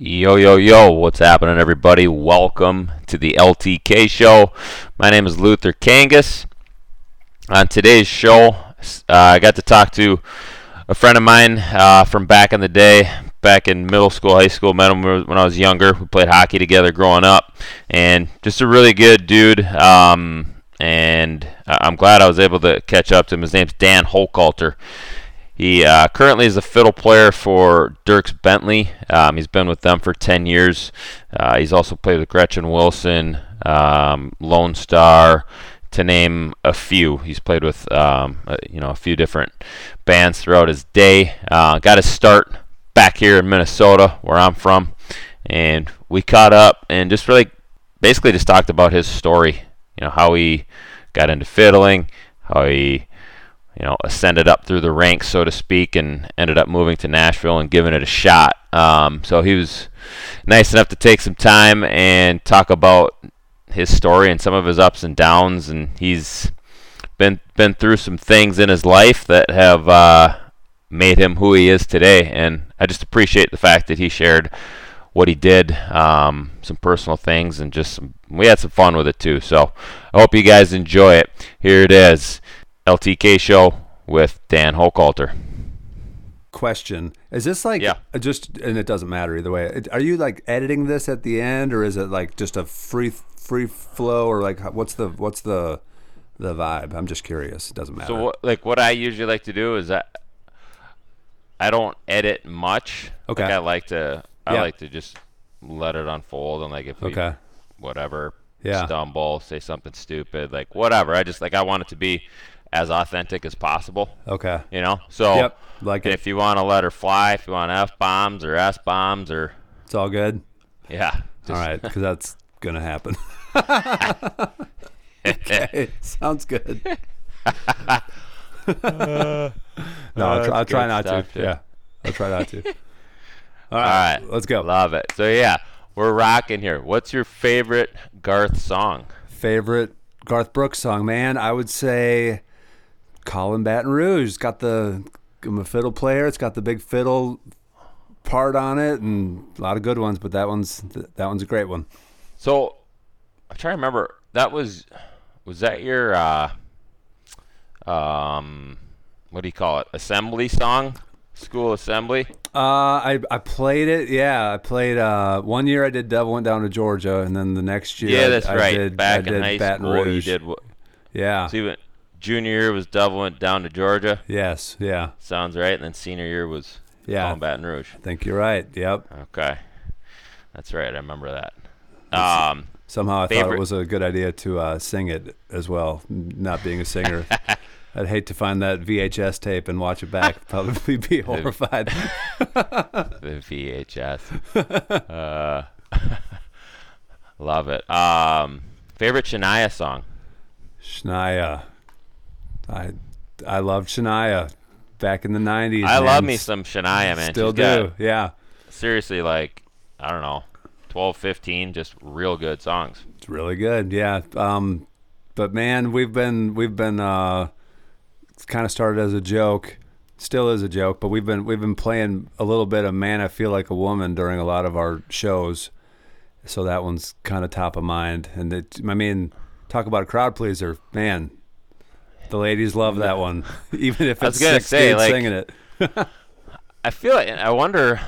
Yo, yo, yo, what's happening, everybody? Welcome to the LTK show. My name is Luther Kangas. On today's show, uh, I got to talk to a friend of mine uh, from back in the day, back in middle school, high school. Met him when I was younger. We played hockey together growing up, and just a really good dude. Um, and I'm glad I was able to catch up to him. His name's Dan Hochhalter. He uh, currently is a fiddle player for Dierks Bentley. Um, he's been with them for 10 years. Uh, he's also played with Gretchen Wilson, um, Lonestar, to name a few. He's played with um, uh, you know a few different bands throughout his day. Uh, got his start back here in Minnesota, where I'm from, and we caught up and just really basically just talked about his story. You know how he got into fiddling, how he you know, ascended up through the ranks, so to speak, and ended up moving to Nashville and giving it a shot. Um, so he was nice enough to take some time and talk about his story and some of his ups and downs, and he's been been through some things in his life that have uh, made him who he is today. And I just appreciate the fact that he shared what he did, um, some personal things, and just some, we had some fun with it too. So I hope you guys enjoy it. Here it is. LTK show with Dan Hochhalter. Question: Is this like Yeah. Uh, just and it doesn't matter either way? Are you like editing this at the end, or is it like just a free free flow, or like what's the what's the the vibe? I'm just curious. It doesn't matter. So what, like what I usually like to do is I I don't edit much. Okay. Like I like to I Yeah. like to just let it unfold and like if we Okay. whatever Yeah. stumble, say something stupid, like whatever. I just like I want it to be as authentic as possible. Okay. You know? So Yep. Like if you want to let her fly, if you want F bombs or S bombs or It's all good. yeah. All just- right, because that's gonna happen. okay, sounds good. no, I'll try, I'll try not to. dude. Yeah, I'll try not to. All All right, right. let's go. Love it. So yeah, we're rocking here. What's your favorite Garth song? Favorite Garth Brooks song, man? I would say Callin' Baton Rouge. It's got the I'm a fiddle player. It's got the big fiddle part on it, and a lot of good ones. But that one's that one's a great one. So I'm trying to remember. That was was that your uh, um what do you call it? Assembly song? School assembly? Uh, I I played it. Yeah, I played. Uh, one year I did Devil Went Down to Georgia, and then the next year, Yeah, that's I right. Did, Back I in did high Baton school, you Rouge. did what? Yeah. So you junior year was Devil went down to Georgia. Yes. Yeah. Sounds right. And then senior year was Yeah. Callin' Baton Rouge. I think you're right. Yep. Okay, that's right. I remember that. Um, Somehow I thought it was a good idea to uh, sing it as well. Not being a singer, I'd hate to find that VHS tape and watch it back. Probably be horrified. the VHS. uh, love it. Um, favorite Shania song? Shania. I I loved Shania back in the '90s. I love me some Shania, man. Still She's do. got, Yeah. seriously, like, I don't know, 12, 15, just real good songs. It's really good, yeah. Um, but man, we've been we've been uh, it's kind of started as a joke, still is a joke, but we've been we've been playing a little bit of "Man, I Feel Like a Woman" during a lot of our shows, so that one's kind of top of mind. And it, I mean, talk about a crowd pleaser, man. The ladies love that one, even if it's six say, like- singing it. I feel like, I wonder,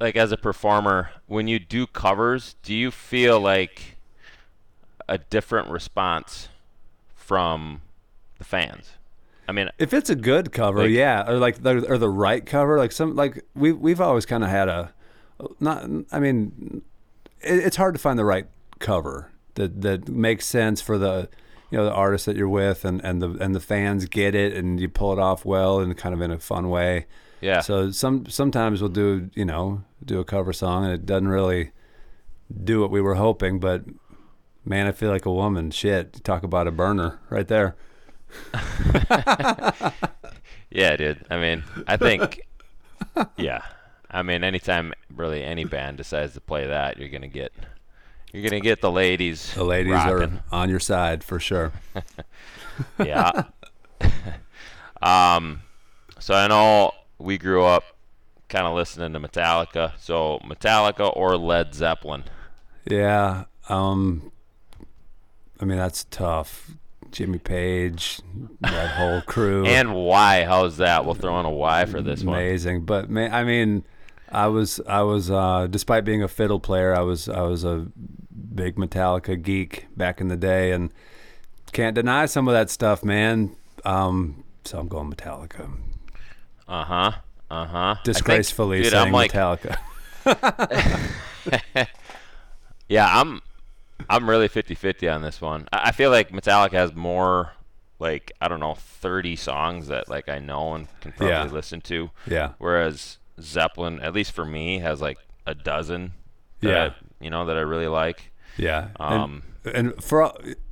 like, as a performer, when you do covers, do you feel like a different response from the fans? I mean, If it's a good cover, Like- yeah, or like the or the right cover, like some like we we've always kind of had a not. I mean, it, it's hard to find the right cover that that makes sense for the you know the artist that you're with and and the and the fans get it and you pull it off well and kind of in a fun way. yeah. So some sometimes we'll do you know do a cover song and it doesn't really do what we were hoping, but man, I feel like a woman. Shit, talk about a burner right there. Yeah, dude. I mean, I think, yeah. I mean, anytime really any band decides to play that, you're gonna get, you're gonna get the ladies. The ladies rocking. are on your side for sure. yeah. um, so I know we grew up kind of listening to Metallica. So Metallica or Led Zeppelin. Yeah. Um, I mean, that's tough. Jimmy Page, that whole crew. And why? How's that? We'll throw in a why for this one. amazing. But man, I mean, I was I was uh, despite being a fiddle player, I was I was a big Metallica geek back in the day, and can't deny some of that stuff, man. Um, so I'm going Metallica. Uh huh. Uh huh. Disgracefully dude, saying I'm like, Metallica. yeah, I'm I'm really 50-50 on this one. I I feel like Metallica has more like I don't know 30 songs that like I know and can probably Yeah. listen to. Yeah. Whereas Zeppelin, at least for me, has like a dozen. That Yeah. I- you know that I really like. Yeah. Um, and, and for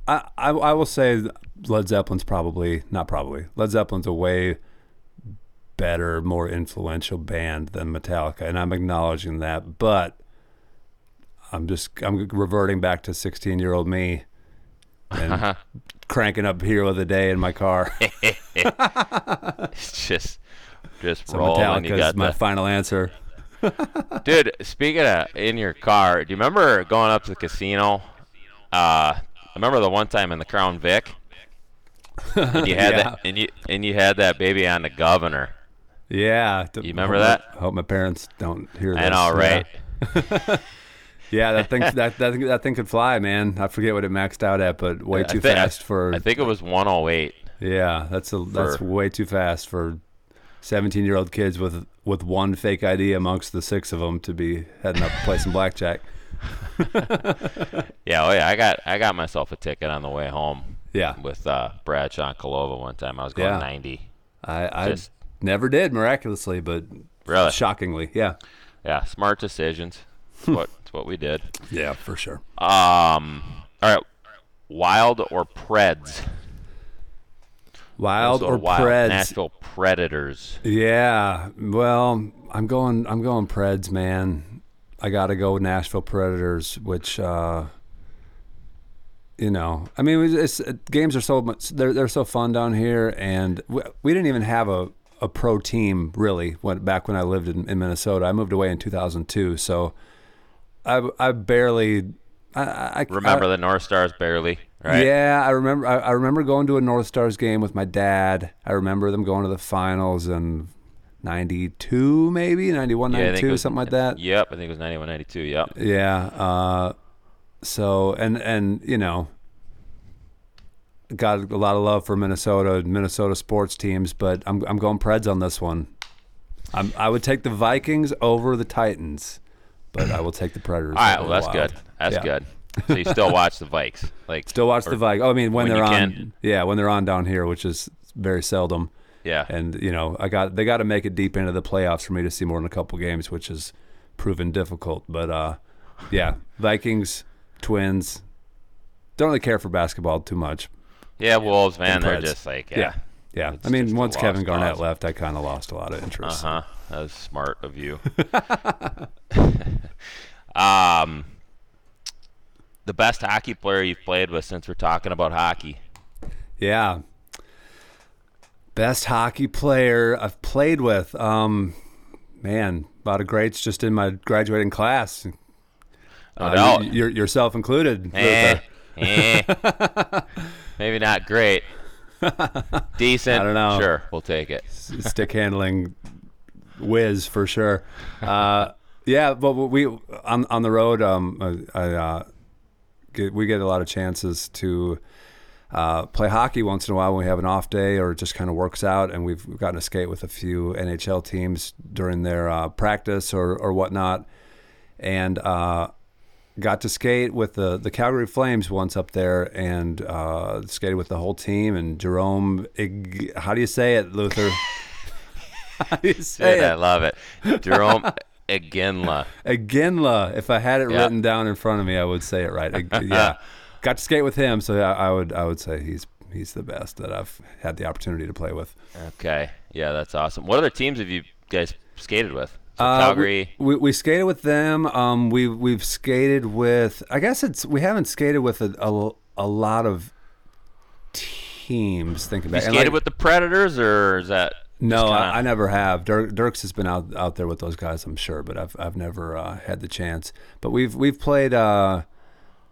I, I I will say Led Zeppelin's probably not probably Led Zeppelin's a way better, more influential band than Metallica, and I'm acknowledging that. But I'm just I'm reverting back to 16 year old me and cranking up Hero of the Day in my car. It's just just So. You Metallica's got my the final answer. Dude, speaking of in your car, do you remember going up to the casino? Uh, I remember the one time in the Crown Vic, and you had Yeah. that, and you and you had that baby on the governor. Yeah, You remember hope that? My, hope my parents don't hear this. I know, Yeah. right? Yeah, that thing that, that thing that thing could fly, man. I forget what it maxed out at, but way I too thi- I- fast for. I think it was 108. yeah, that's a that's for- way too fast for seventeen-year-old kids with with one fake ID amongst the six of them to be heading up to play some blackjack. Yeah, oh yeah, I got I got myself a ticket on the way home Yeah, with uh, Bradshaw and Kalova one time. I was going Yeah. 90. I I Just- never did miraculously, but Really? shockingly, yeah, Yeah, smart decisions. It's what it's what we did. yeah, for sure. Um, all right, Wild or Preds? Wild or Wild. Preds? Nashville Predators. Yeah, well, I'm going. I'm going Preds, man. I got to go with Nashville Predators, which, uh, you know, I mean, it's, it's, games are so much. They're they're so fun down here, and we, we didn't even have a, a pro team really. When back when I lived in, in Minnesota, I moved away in 2002, so I I barely. I, I Remember I, the North Stars barely, right? yeah, I remember. I, I remember going to a North Stars game with my dad. I remember them going to the finals in '92, maybe '91, Yeah, I think it '92, was- something like that. Yep, I think it was 91, 92. Yep. Yeah. Uh, so and and you know, got a lot of love for Minnesota, Minnesota sports teams, but I'm I'm going Preds on this one. I'm, I would take the Vikings over the Titans, but I will take the Predators. All right, well that's Wild. good. That's Yeah. good. So you still watch the Vikes, like Still watch the Vikings. Oh, I mean, when, when they're on, can. yeah, when they're on down here, which is very seldom. Yeah, And you know, I got they got to make it deep into the playoffs for me to see more than a couple games, which has proven difficult. But uh, yeah, Vikings, Twins. Don't really care for basketball too much. yeah. Wolves, man, they're just like Yeah, yeah. yeah. I mean, once Kevin Garnett cause. left, I kind of lost a lot of interest. Uh huh. That was smart of you. um, the best hockey player you've played with since we're talking about hockey. Yeah. Best hockey player I've played with. Um, man, a lot of greats just in my graduating class. No Uh, doubt. y- your- yourself included. Eh, eh. Maybe not great. Decent. I don't know. Sure, we'll take it. stick handling whiz for sure. Uh, yeah, but we on on the road. Um, I, uh, get, we get a lot of chances to uh, play hockey once in a while when we have an off day or it just kind of works out. And we've gotten to skate with a few NHL teams during their uh, practice or or whatnot, and. Uh, got to skate with the, the Calgary Flames once up there and uh, skated with the whole team. And Jarome, Ig- how do you say it, Luther? How do you say Dude, I love it. Jarome Iginla. Aginla. If I had it Yeah. written down in front of me, I would say it right. Ig- yeah, got to skate with him, so I, I would I would say he's he's the best that I've had the opportunity to play with. Okay. Yeah, that's awesome. What other teams have you guys skated with? So Uh, Calgary. We, we, we skated with them. Um, we we've skated with. I guess it's we haven't skated with a a, a lot of teams. Thinking you back, And, skated like- with the Predators, or is that No, kinda- I, I never have. Dirk, Dierks has been out out there with those guys, I'm sure, but I've I've never uh, had the chance. But we've we've played uh,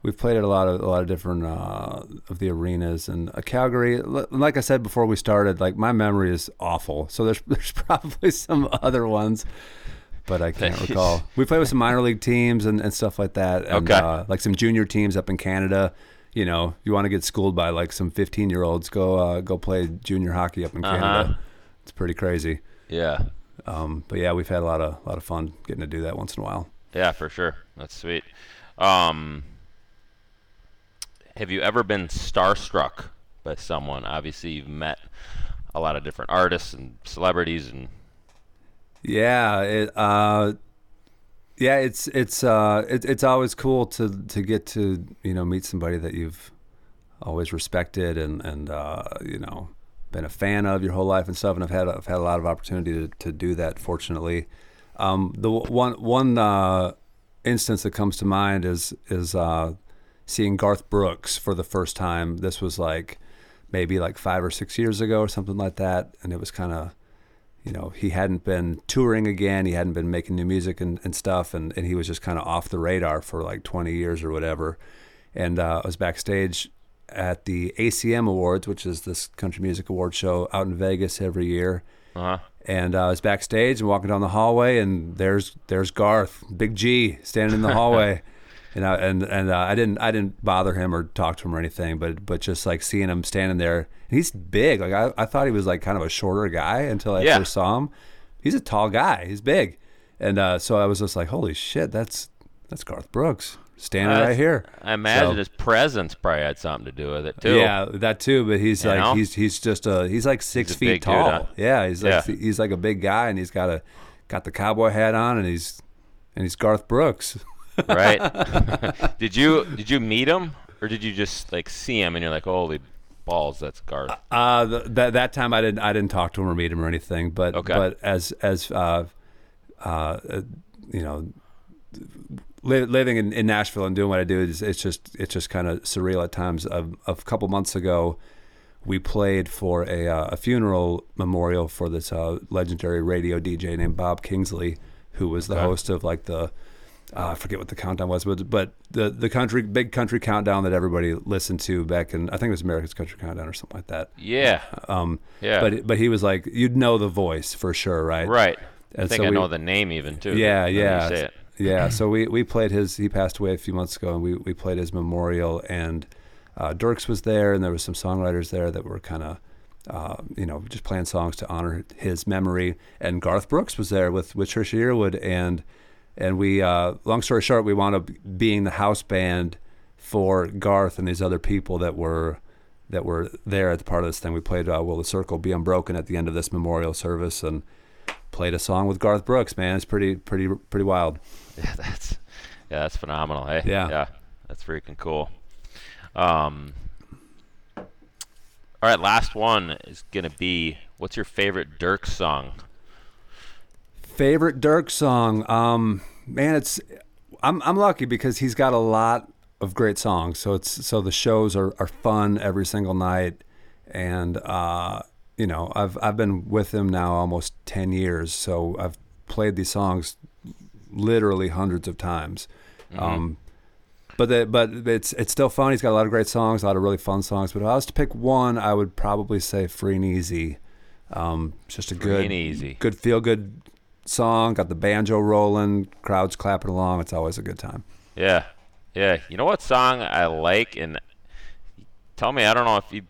we've played at a lot of a lot of different uh, of the arenas and uh, Calgary. l- Like I said before we started, like my memory is awful. So there's there's probably some other ones, but I can't recall. We played with some minor league teams and, and stuff like that. And, Okay. Uh, like some junior teams up in Canada. You know, you want to get schooled by like some 15 year olds, go uh, go play junior hockey up in Uh-huh. It's pretty crazy. Yeah. Um, but yeah, we've had a lot of lot of fun getting to do that once in a while. Yeah, for sure. That's sweet. Um, have you ever been starstruck by someone? Obviously, you've met a lot of different artists and celebrities, and Yeah, it, uh, yeah, it's it's uh, it, it's always cool to to get to you know meet somebody that you've always respected and and uh, you know been a fan of your whole life and stuff. And I've had I've had a lot of opportunity to, to do that. Fortunately, um, the one one uh, instance that comes to mind is is uh, seeing Garth Brooks for the first time. This was like maybe like five or six years ago or something like that, and it was kind of you know, he hadn't been touring again. He hadn't been making new music and, and stuff. And, and he was just kind of off the radar for like 20 years or whatever. And uh, I was backstage at the ACM Awards, which is this country music award show out in Vegas every year. uh And uh, I was backstage and walking down the hallway, and there's there's Garth, Big G, standing in the hallway. And I, and and uh, I didn't I didn't bother him or talk to him or anything, but but just like seeing him standing there, and he's big. Like I, I thought he was like kind of a shorter guy until I Yeah. first saw him. He's a tall guy. He's big, and uh, so I was just like, holy shit, that's that's Garth Brooks standing That's- right here. I imagine So- his presence probably had something to do with it too. yeah, that too. But he's You like know? he's he's just a he's like six He's feet big dude, tall. huh? Yeah, he's like Yeah. he's like a big guy, and he's got a got the cowboy hat on, and he's and he's Garth Brooks. right. did you did you meet him, or did you just like see him and you're like, holy balls, that's Garth? Uh, th- that that time I didn't I didn't talk to him or meet him or anything. But Okay. but as as uh, uh, uh, you know. Li- living in, in Nashville and doing what I do is it's just it's just kind of surreal at times. A, a couple months ago, we played for a, uh, a funeral memorial for this uh, legendary radio DJ named Bob Kingsley, who was the Okay. host of like the uh, I forget what the countdown was, but but the the country big country countdown that everybody listened to back in I think it was America's Country Countdown or something like that. Yeah. Um, Yeah. But but he was like you'd know the voice for sure, right? right. I think so I we- know the name even too. Yeah, now that you yeah. Yeah. So we, we played his. He passed away a few months ago, and we, we played his memorial. And uh, Dierks was there, and there was some songwriters there that were kind of, uh, you know, just playing songs to honor his memory. And Garth Brooks was there with with Trisha Yearwood, and and we. Uh, long story short, we wound up being the house band for Garth and these other people that were that were there at the part of this thing. We played uh, "Will the Circle Be Unbroken" at the end of this memorial service, and played a song with Garth Brooks. Man, it's pretty pretty pretty wild. Yeah, that's yeah, that's phenomenal. Hey, Yeah. yeah, that's freaking cool. Um, all right, last one is gonna be what's your favorite Dirk song? Favorite Dirk song? Um, man, it's I'm I'm lucky because he's got a lot of great songs. So it's so the shows are, are fun every single night, and uh, you know I've I've been with him now almost ten years. So I've played these songs literally hundreds of times. Um, but the, but it's it's still fun. He's got a lot of great songs, a lot of really fun songs. But if I was to pick one, I would probably say "Free and Easy." Um, just a Free good, and Easy. good feel good song. Got the banjo rolling, crowds clapping along. It's always a good time. Yeah, yeah. You know what song I like, and tell me, I don't know if you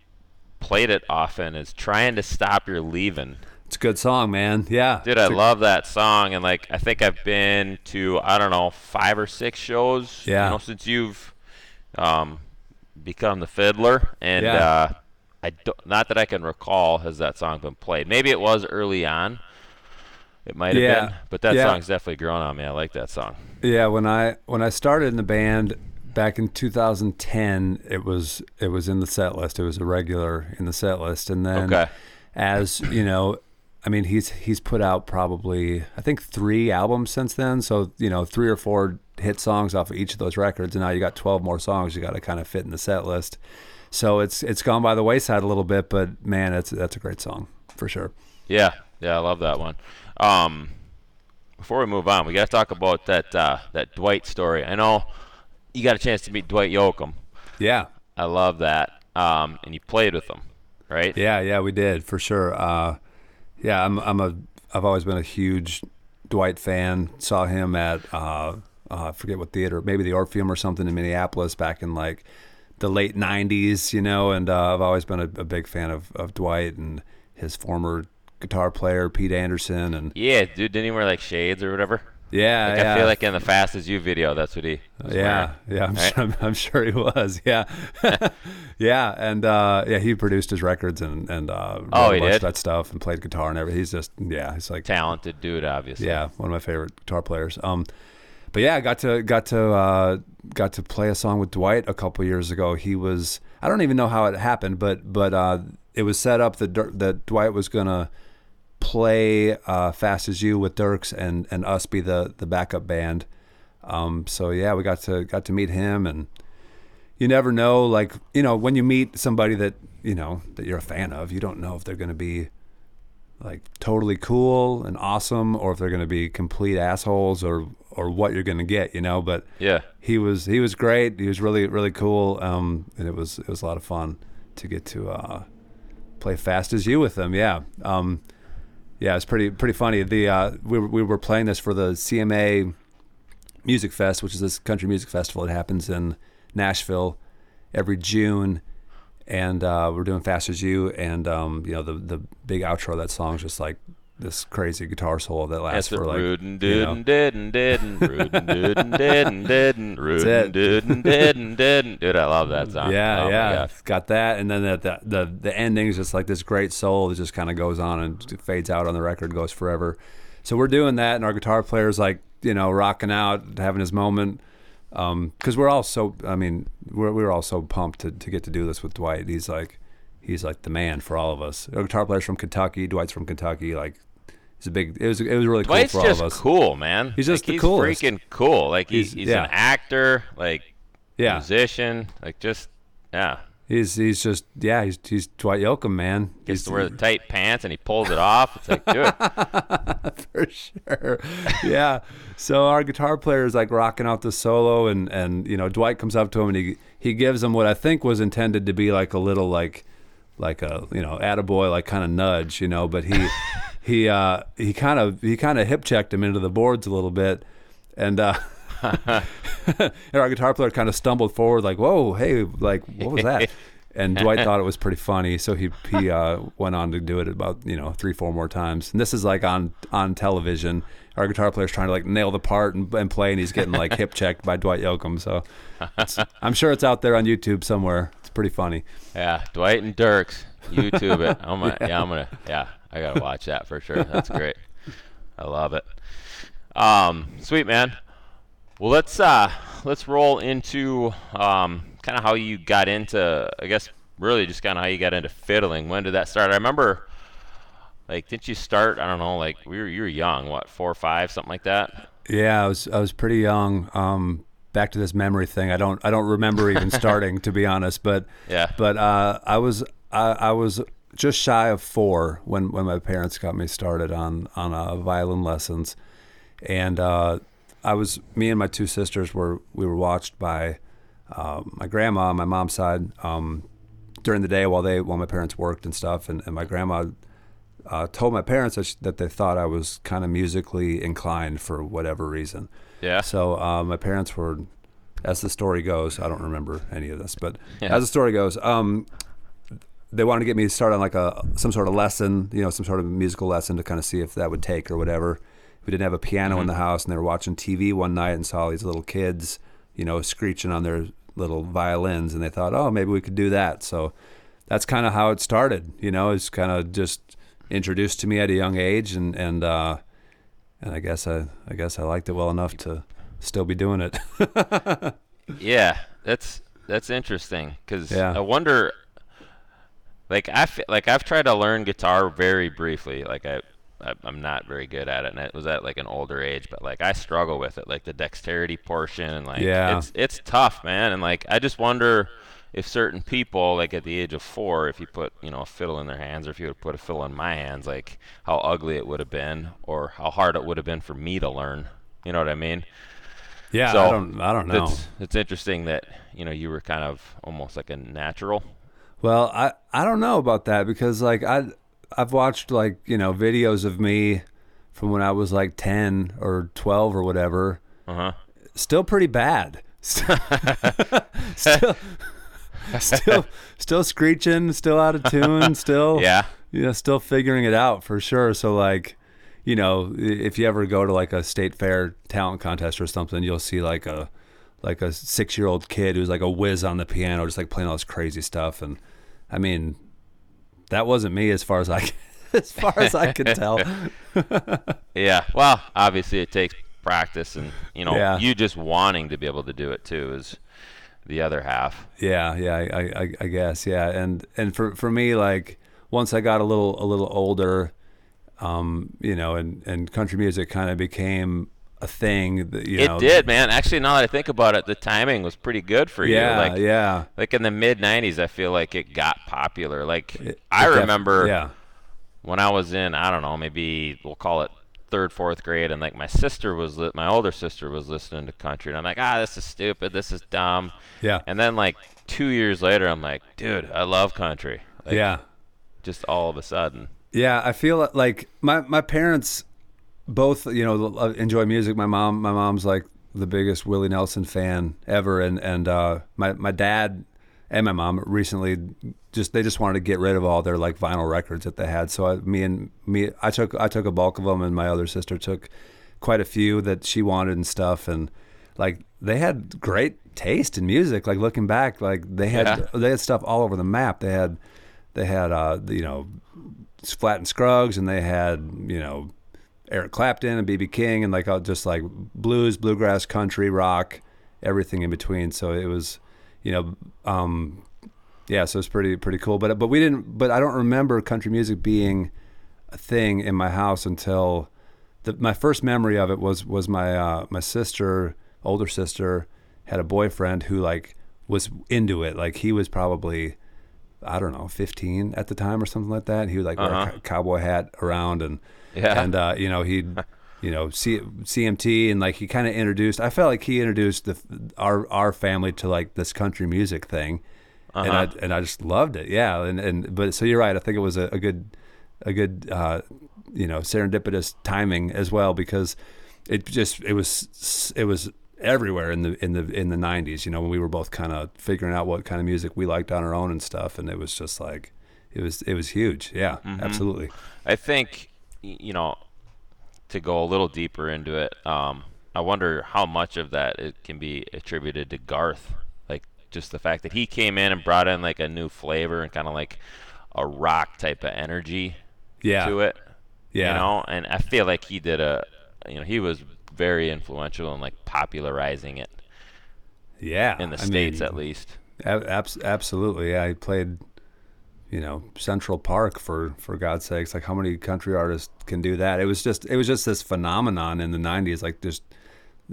played it often. Is "Trying to Stop Your Leaving." It's a good song, man. Yeah, Dude, I love that song, and like I think I've been to I don't know five or six shows. Yeah. You know, since you've um, become the fiddler, and Yeah. uh, I don't, not that I can recall has that song been played. Maybe it was early on. It might have Yeah. been, but that Yeah. song's definitely grown on me. I like that song. Yeah, when I when I started in the band back in 2010, it was it was in the set list. It was a regular in the set list, and then Okay. as you know, I mean he's he's put out probably I think three albums since then. So you know three or four hit songs off of each of those records, and now you got 12 more songs you got to kind of fit in the set list. So it's it's gone by the wayside a little bit, but man, it's that's a great song for sure. Yeah, Yeah, I love that one. Um, before we move on, we got to talk about that uh, that Dwight story. I know you got a chance to meet Dwight Yoakam. Yeah, I love that. Um, and you played with him, right? yeah, yeah. We did for sure. Uh, yeah, I'm I'm a I've always been a huge Dwight fan. Saw him at uh, uh, I forget what theater, maybe the Orpheum or something in Minneapolis back in like the late '90s, you know. And uh, I've always been a, a big fan of, of Dwight and his former guitar player Pete Anderson and Yeah, dude, didn't he wear like shades or whatever? Yeah, Like, yeah. I feel like in the Fast as You video, that's what he. Was yeah, wearing. yeah, I'm, right? sure, I'm, I'm sure he was. Yeah, yeah, and uh, yeah, he produced his records and and uh, Oh, he did? that stuff and played guitar and everything. He's just yeah, he's like Talented dude, obviously. yeah, one of my favorite guitar players. Um, but yeah, I got to got to uh, got to play a song with Dwight a couple years ago. He was I don't even know how it happened, but but uh, it was set up that that Dwight was gonna play uh, "Fast as You" with Dierks and and us be the the backup band. Um, so yeah, we got to got to meet him, and you never know. Like you know, when you meet somebody that you know that you're a fan of, you don't know if they're going to be like totally cool and awesome, or if they're going to be complete assholes, or or what you're going to get. You know, but Yeah. he was he was great. He was really really cool, um, and it was it was a lot of fun to get to uh, play fast as you with him. Yeah, um, yeah, it's pretty pretty funny. The uh, we we were playing this for the CMA Music Fest, which is this country music festival. It happens in Nashville every June, and uh, we're doing fast as you. And um, you know the the big outro of that song is just like this crazy guitar solo that lasts for like didn't didn't didn't. Dude, I love that song. Yeah, Oh yeah, got that, and then the the the, the ending is just like this great soul that just kind of goes on and fades out on the record, goes forever. So we're doing that, and our guitar player's like you know rocking out, having his moment, um, because we're all so. I mean, we're we were all so pumped to to get to do this with Dwight. He's like he's like the man for all of us. Our guitar player's from Kentucky. Dwight's from Kentucky. Like a big. It was it was really Dwight's cool for all of us. cool, man. He's just like, the he's coolest. freaking cool. Like he's He's- he's yeah. an actor, like Yeah, musician, like just yeah. he's he's just yeah he's he's Dwight Yoakam, man. Gets He's to wear the tight pants and he pulls it off. It's like, dude, for sure. yeah. So our guitar player is like rocking out the solo, and and you know Dwight comes up to him and he he gives him what I think was intended to be like a little like like a you know attaboy like kind of nudge, you know, but he he uh he kind of he kind of hip checked him into the boards a little bit, and. uh and our guitar player kind of stumbled forward, like, "Whoa, hey, like, what was that?" And Dwight thought it was pretty funny, so he he uh, went on to do it about you know three, four more times. And this is like on on television. Our guitar player's trying to like nail the part and, and play, and he's getting like hip checked by Dwight Yoakam. So it's- I'm sure it's out there on YouTube somewhere. It's pretty funny. yeah, Dwight and Dierks, YouTube it. I'm gonna, yeah, I'm gonna, yeah, I gotta watch that for sure. That's great. I love it. Um, sweet man. Well, let's uh, let's roll into um, kind of how you got into. I guess really just kind of how you got into fiddling. When did that start? I remember, like, didn't you start? I don't know, like we were you were young, what four or five, something like that. Yeah, I was I was pretty young. Um, back to this memory thing. I don't I don't remember even starting to be honest, but Yeah. But uh, I was I, I was just shy of four when, when my parents got me started on on uh, violin lessons, and uh, I was me and my two sisters were we were watched by uh, my grandma on my mom's side um, during the day while they while my parents worked and stuff, and, and my grandma uh, told my parents that, sh that they thought I was kind of musically inclined for whatever reason. Yeah. So uh, my parents were, as the story goes, I don't remember any of this, but Yeah. as the story goes, um, they wanted to get me to start on like a some sort of lesson, you know, some sort of musical lesson to kind of see if that would take or whatever. We didn't have a piano in the house, and they were watching TV one night and saw these little kids, you know, screeching on their little violins, and they thought, oh, maybe we could do that. So that's kind of how it started. You know, it's kind of just introduced to me at a young age, and and uh, and I guess I I guess I liked it well enough to still be doing it. Yeah, that's that's interesting because Yeah. I wonder. Like I like I've tried to learn guitar very briefly. Like I, I I'm not very good at it, and it was at like an older age. But like I struggle with it, like the dexterity portion, and like Yeah. it's it's tough, man. And like I just wonder if certain people, like at the age of four, if you put you know a fiddle in their hands, or if you would put a fiddle in my hands, like how ugly it would have been, or how hard it would have been for me to learn. You know what I mean? Yeah, So, I don't I don't know. It's it's interesting that you know you were kind of almost like a natural. Well, I I don't know about that because like I I've watched like you know videos of me from when I was like ten or twelve or whatever. Uh huh. Still pretty bad. still, still, still screeching. Still out of tune. Still, Yeah. you know, still figuring it out for sure. So like, you know, if you ever go to like a state fair talent contest or something, you'll see like a like a six year old kid who's like a whiz on the piano, just like playing all this crazy stuff. And I mean, that wasn't me as far as I as far as I could tell. Yeah. Well, obviously it takes practice, and you know Yeah. you just wanting to be able to do it too is the other half. Yeah, yeah, I, I, I guess, yeah, and and for for me, like once I got a little a little older, um, you know, and and country music kind of became a thing. That, you It know, did, man. Actually, now that I think about it, the timing was pretty good for Yeah, you. Like, yeah. like in the mid '90s, I feel like it got popular. Like It- I it def- remember yeah, when I was in, I don't know, maybe we'll call it third, fourth grade, and like my sister was, li- my older sister was listening to country, and I'm like, ah, this is stupid, this is dumb. yeah, And then like two years later, I'm like, dude, I love country. Like, yeah, Just all of a sudden. yeah. I feel like my my parents both, you know, enjoy music. My mom, my mom's like the biggest Willie Nelson fan ever, and and uh, my my dad and my mom recently just they just wanted to get rid of all their like vinyl records that they had. So I, me and me, I took I took a bulk of them, and my other sister took quite a few that she wanted and stuff, and like they had great taste in music. Like looking back, like they had Yeah. they had stuff all over the map. They had they had uh you know Flatt and Scruggs, and they had you know Eric Clapton and BB King, and like uh, just like blues, bluegrass, country, rock, everything in between. So it was, you know, um, yeah. So it's pretty pretty cool. But but we didn't. But I don't remember country music being a thing in my house until the, my first memory of it was was my uh, my sister, older sister, had a boyfriend who like was into it. Like he was probably I don't know, 15 at the time or something like that. He would like wear a Uh-huh. co- cowboy hat around and Yeah. and uh, you know he'd you know C- CMT and like he kind of introduced. I felt like he introduced the our our family to like this country music thing, and I Uh-huh. and I just loved it. Yeah, and and but so you're right. I think it was a, a good a good uh, you know serendipitous timing as well because it just it was it was everywhere in the in the in the 90s you know when we were both kind of figuring out what kind of music we liked on our own and stuff and it was just like it was it was huge yeah absolutely I think you know to go a little deeper into it. Um, I wonder how much of that it can be attributed to Garth, like just the fact that he came in and brought in like a new flavor and kind of like a rock type of energy yeah to it. yeah You know, and I feel like he did a, you know, he was very influential in like popularizing it yeah in the I states mean, at least. ab- abs- absolutely I played you know Central Park for for God's sakes like how many country artists can do that it was just it was just this phenomenon in the 90s like just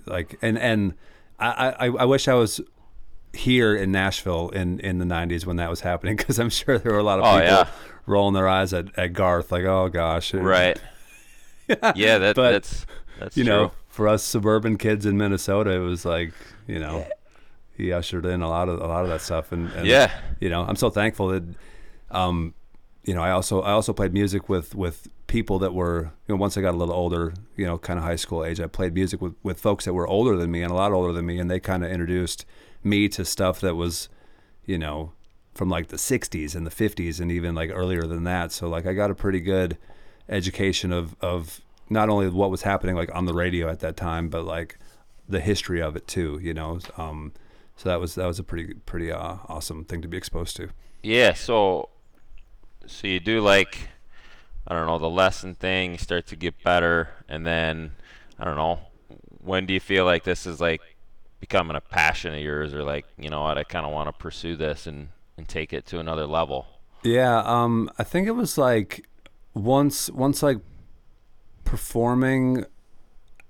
like and and I I, I wish I was here in Nashville in in the 90s when that was happening because I'm sure there were a lot of Oh, people yeah. rolling their eyes at, at Garth like oh gosh Right. yeah, that, But, that's that's you know for us suburban kids in Minnesota it was like you know he ushered in a lot of a lot of that stuff and, and Yeah. you know I'm so thankful that um you know I also I also played music with with people that were you know once I got a little older you know kind of high school age I played music with with folks that were older than me and a lot older than me and they kind of introduced me to stuff that was you know from like the 60s and the 50s and even like earlier than that. So like I got a pretty good education of of not only what was happening like on the radio at that time but like the history of it too you know? Um so that was that was a pretty pretty uh, awesome thing to be exposed to. Yeah, so so you do like I don't know, the lesson thing, you start to get better and then I don't know, when do you feel like this is like becoming a passion of yours or like, you know what, I kinda wanna pursue this and, and take it to another level. Yeah, um, I think it was like once once like performing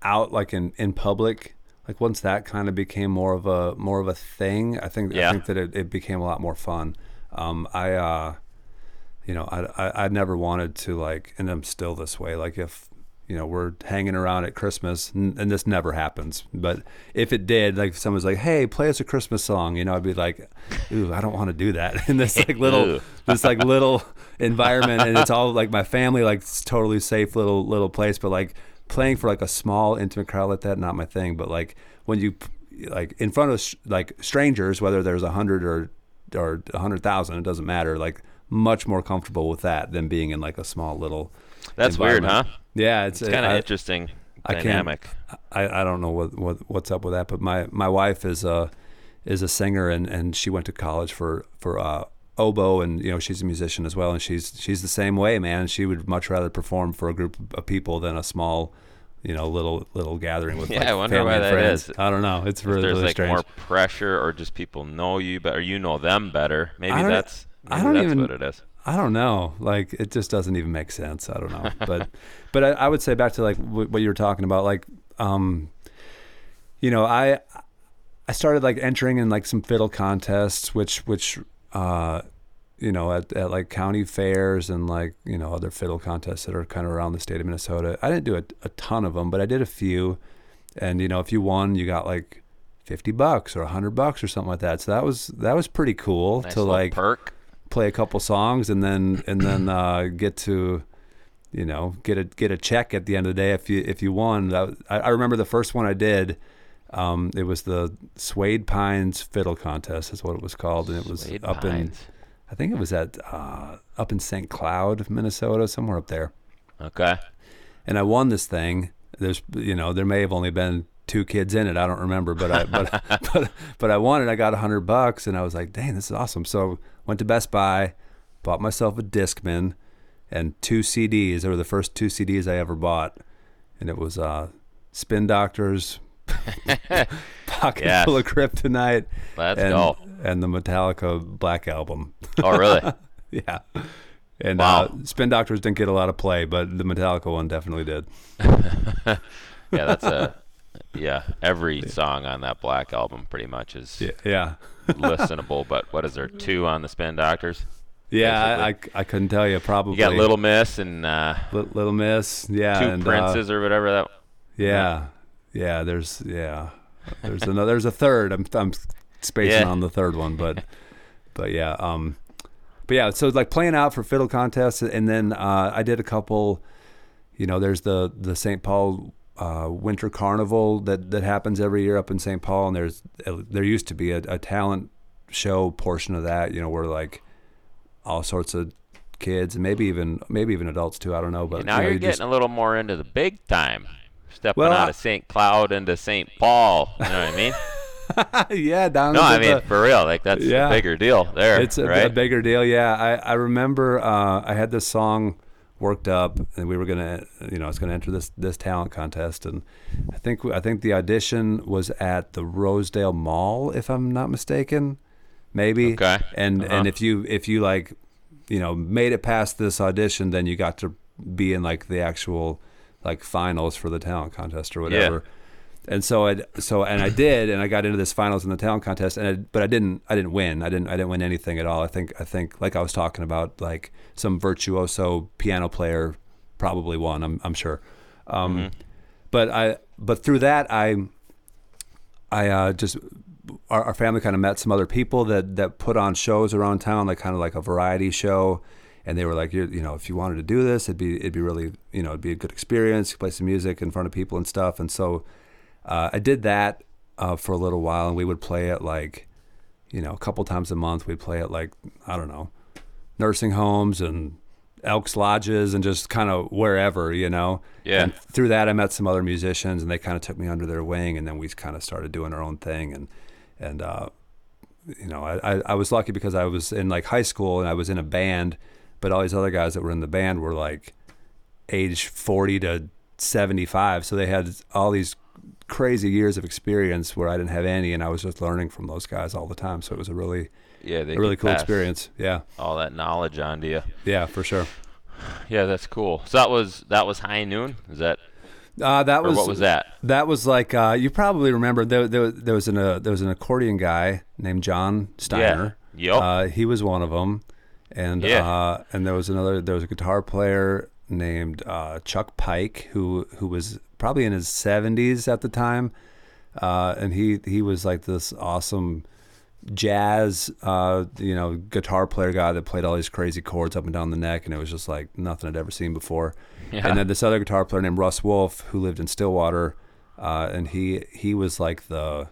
out like in in public, like once that kind of became more of a more of a thing, I think Yeah. I think that it, it became a lot more fun. Um, I uh, you know, I, I I never wanted to like, and I'm still this way. Like if you know we're hanging around at Christmas, and, and this never happens, but if it did, like if someone's like, "Hey, play us a Christmas song," you know, I'd be like, "Ooh, I don't want to do that." In this like little, this like little environment, and it's all like my family, like it's totally safe little little place, but like playing for like a small intimate crowd like that, not my thing. But like when you like in front of like strangers, whether there's a hundred or or a hundred thousand, it doesn't matter. Like much more comfortable with that than being in like a small little. That's weird, huh? Yeah, it's, It's kind of interesting I can't- dynamic. I, I don't know what, what what's up with that, but my, my wife is a is a singer and, and she went to college for for uh, oboe and you know she's a musician as well and she's she's the same way, man. She would much rather perform for a group of people than a small, you know, little little gathering with Yeah, like I wonder family why that friends. is. I don't know. It's really there's really like strange. more pressure, or just people know you better, or you know them better. Maybe I I don't that's even- what it is. I don't know. Like it just doesn't even make sense. I don't know. But but I, I would say back to like what, what you were talking about. Like um, you know, I I started like entering in like some fiddle contests, which which uh, you know at, at like county fairs and like you know other fiddle contests that are kind of around the state of Minnesota. I didn't do a, a ton of them, but I did a few. And you know, if you won, you got like fifty bucks or a hundred bucks or something like that. So that was that was pretty cool Nice to like perk. Play a couple songs and then and then uh, get to you know get a get a check at the end of the day if you if you won. I, I remember the first one I did. Um, it was the Suede Pines Fiddle Contest, That's what it was called, and it was Suede up in I think it was at uh, up in St. Cloud, Minnesota, somewhere up there. Okay. And I won this thing. There's you know there may have only been two kids in it. I don't remember, but I but but but I won it. I got a hundred bucks, and I was like, dang, this is awesome. So went to Best Buy, bought myself a Discman and two CDs. They were the first two CDs I ever bought, and it was uh, Spin Doctors, Pocket Yes. Full of Kryptonite, Let's and, go. and the Metallica Black Album. Oh, really? yeah. And Wow. uh, Spin Doctors didn't get a lot of play, but the Metallica one definitely did. yeah, that's a yeah. Every song on that Black album pretty much is Yeah, yeah, listenable. But what is there? Two on the Spin Doctors. yeah. I, I, I couldn't tell you. Probably You got Little Miss and uh, Li- Little Miss. Yeah, Two and, uh, Princes or whatever that. yeah, yeah. There's yeah. There's another. There's a third. I'm I'm spacing Yeah. on the third one, but but yeah. Um, but yeah. So like playing out for fiddle contests, and then uh, I did a couple. You know, there's the the St. Paul uh, Winter Carnival that that happens every year up in St. Paul, and there's there used to be a, a talent show portion of that. You know, where like all sorts of kids and maybe even maybe even adults too. I don't know, but now you know, you getting just- a little more into the big time. Stepping Well, out I- of St. Cloud into St. Paul. You know what I mean? yeah down No, I mean the- for real. Like that's Yeah. a bigger deal there. it's a, right? a bigger deal. Yeah, I, I remember uh, I had this song worked up, and we were gonna, you know, it's gonna enter this this talent contest, and I think I think the audition was at the Rosedale Mall, if I'm not mistaken, maybe. Okay. And Uh-huh. and if you if you like, you know, made it past this audition, then you got to be in like the actual like finals for the talent contest or whatever. And so I so and I did, and I got into this finals in the talent contest, and I, but I didn't I didn't win. I didn't I didn't win anything at all. I think I think like I was talking about like some virtuoso piano player probably won. I'm I'm sure. Um, But I but through that I I uh, just our, our family kind of met some other people that that put on shows around town, like kind of like a variety show. And they were like, you you know, if you wanted to do this, it'd be it'd be really, you know, it'd be a good experience. Play some music in front of people and stuff. And so uh, I did that uh, for a little while, and we would play it like, you know, a couple times a month. We'd play it like I don't know, nursing homes and Elks lodges and just kind of wherever, you know. Yeah. And through that, I met some other musicians, and they kind of took me under their wing, and then we kind of started doing our own thing, and and uh, you know, I, I I was lucky because I was in like high school and I was in a band, but all these other guys that were in the band were like age 40 to 75 so they had all these crazy years of experience where I didn't have any and I was just learning from those guys all the time so it was a really yeah, they a really cool experience yeah All that knowledge onto you. yeah for sure Yeah, that's cool. So that was that was high noon. Is that Uh, that was what was that? That was like uh, you probably remember there, there, there was an uh, there was an accordion guy named John Steiner. Yeah. Yup. Uh, he was one of them, and Yeah. uh, and there was another there was a guitar player named uh, Chuck Pike who who was probably in his seventies at the time, uh, and he he was like this awesome jazz uh, you know guitar player guy that played all these crazy chords up and down the neck, and it was just like nothing I'd ever seen before. Yeah. And then this other guitar player named Russ Wolf, who lived in Stillwater, uh, and he he was like the,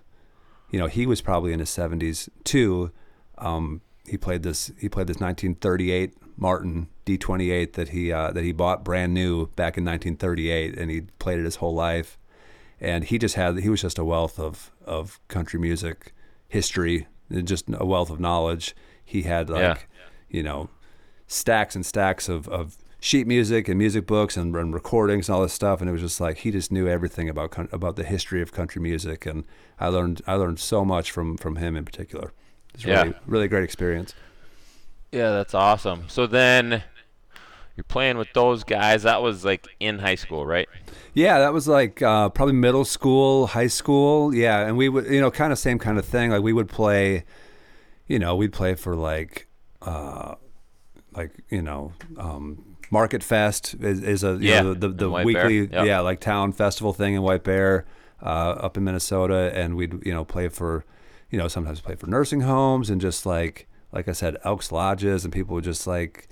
you know, he was probably in his seventies too. Um, he played this he played this 1938 Martin D28 that he uh, that he bought brand new back in 1938, and he played it his whole life. And he just had he was just a wealth of of country music history, and just a wealth of knowledge. He had like, Yeah. you know, stacks and stacks of, of sheet music and music books and, and recordings and all this stuff and it was just like he just knew everything about about the history of country music and I learned I learned so much from from him in particular. It's Yeah. really really great experience. Yeah, that's awesome. So then you're playing with those guys. That was like in high school, right? Yeah, that was like uh, probably middle school, high school. Yeah, and we would, you know, kind of same kind of thing. Like we would play, you know, we'd play for like, uh, like you know, um, Market Fest is, is a you Yeah, know, the the, the weekly yep. yeah like town festival thing in White Bear, uh, up in Minnesota, and we'd you know play for, you know, sometimes play for nursing homes and just like like I said, Elks lodges, and people would just like,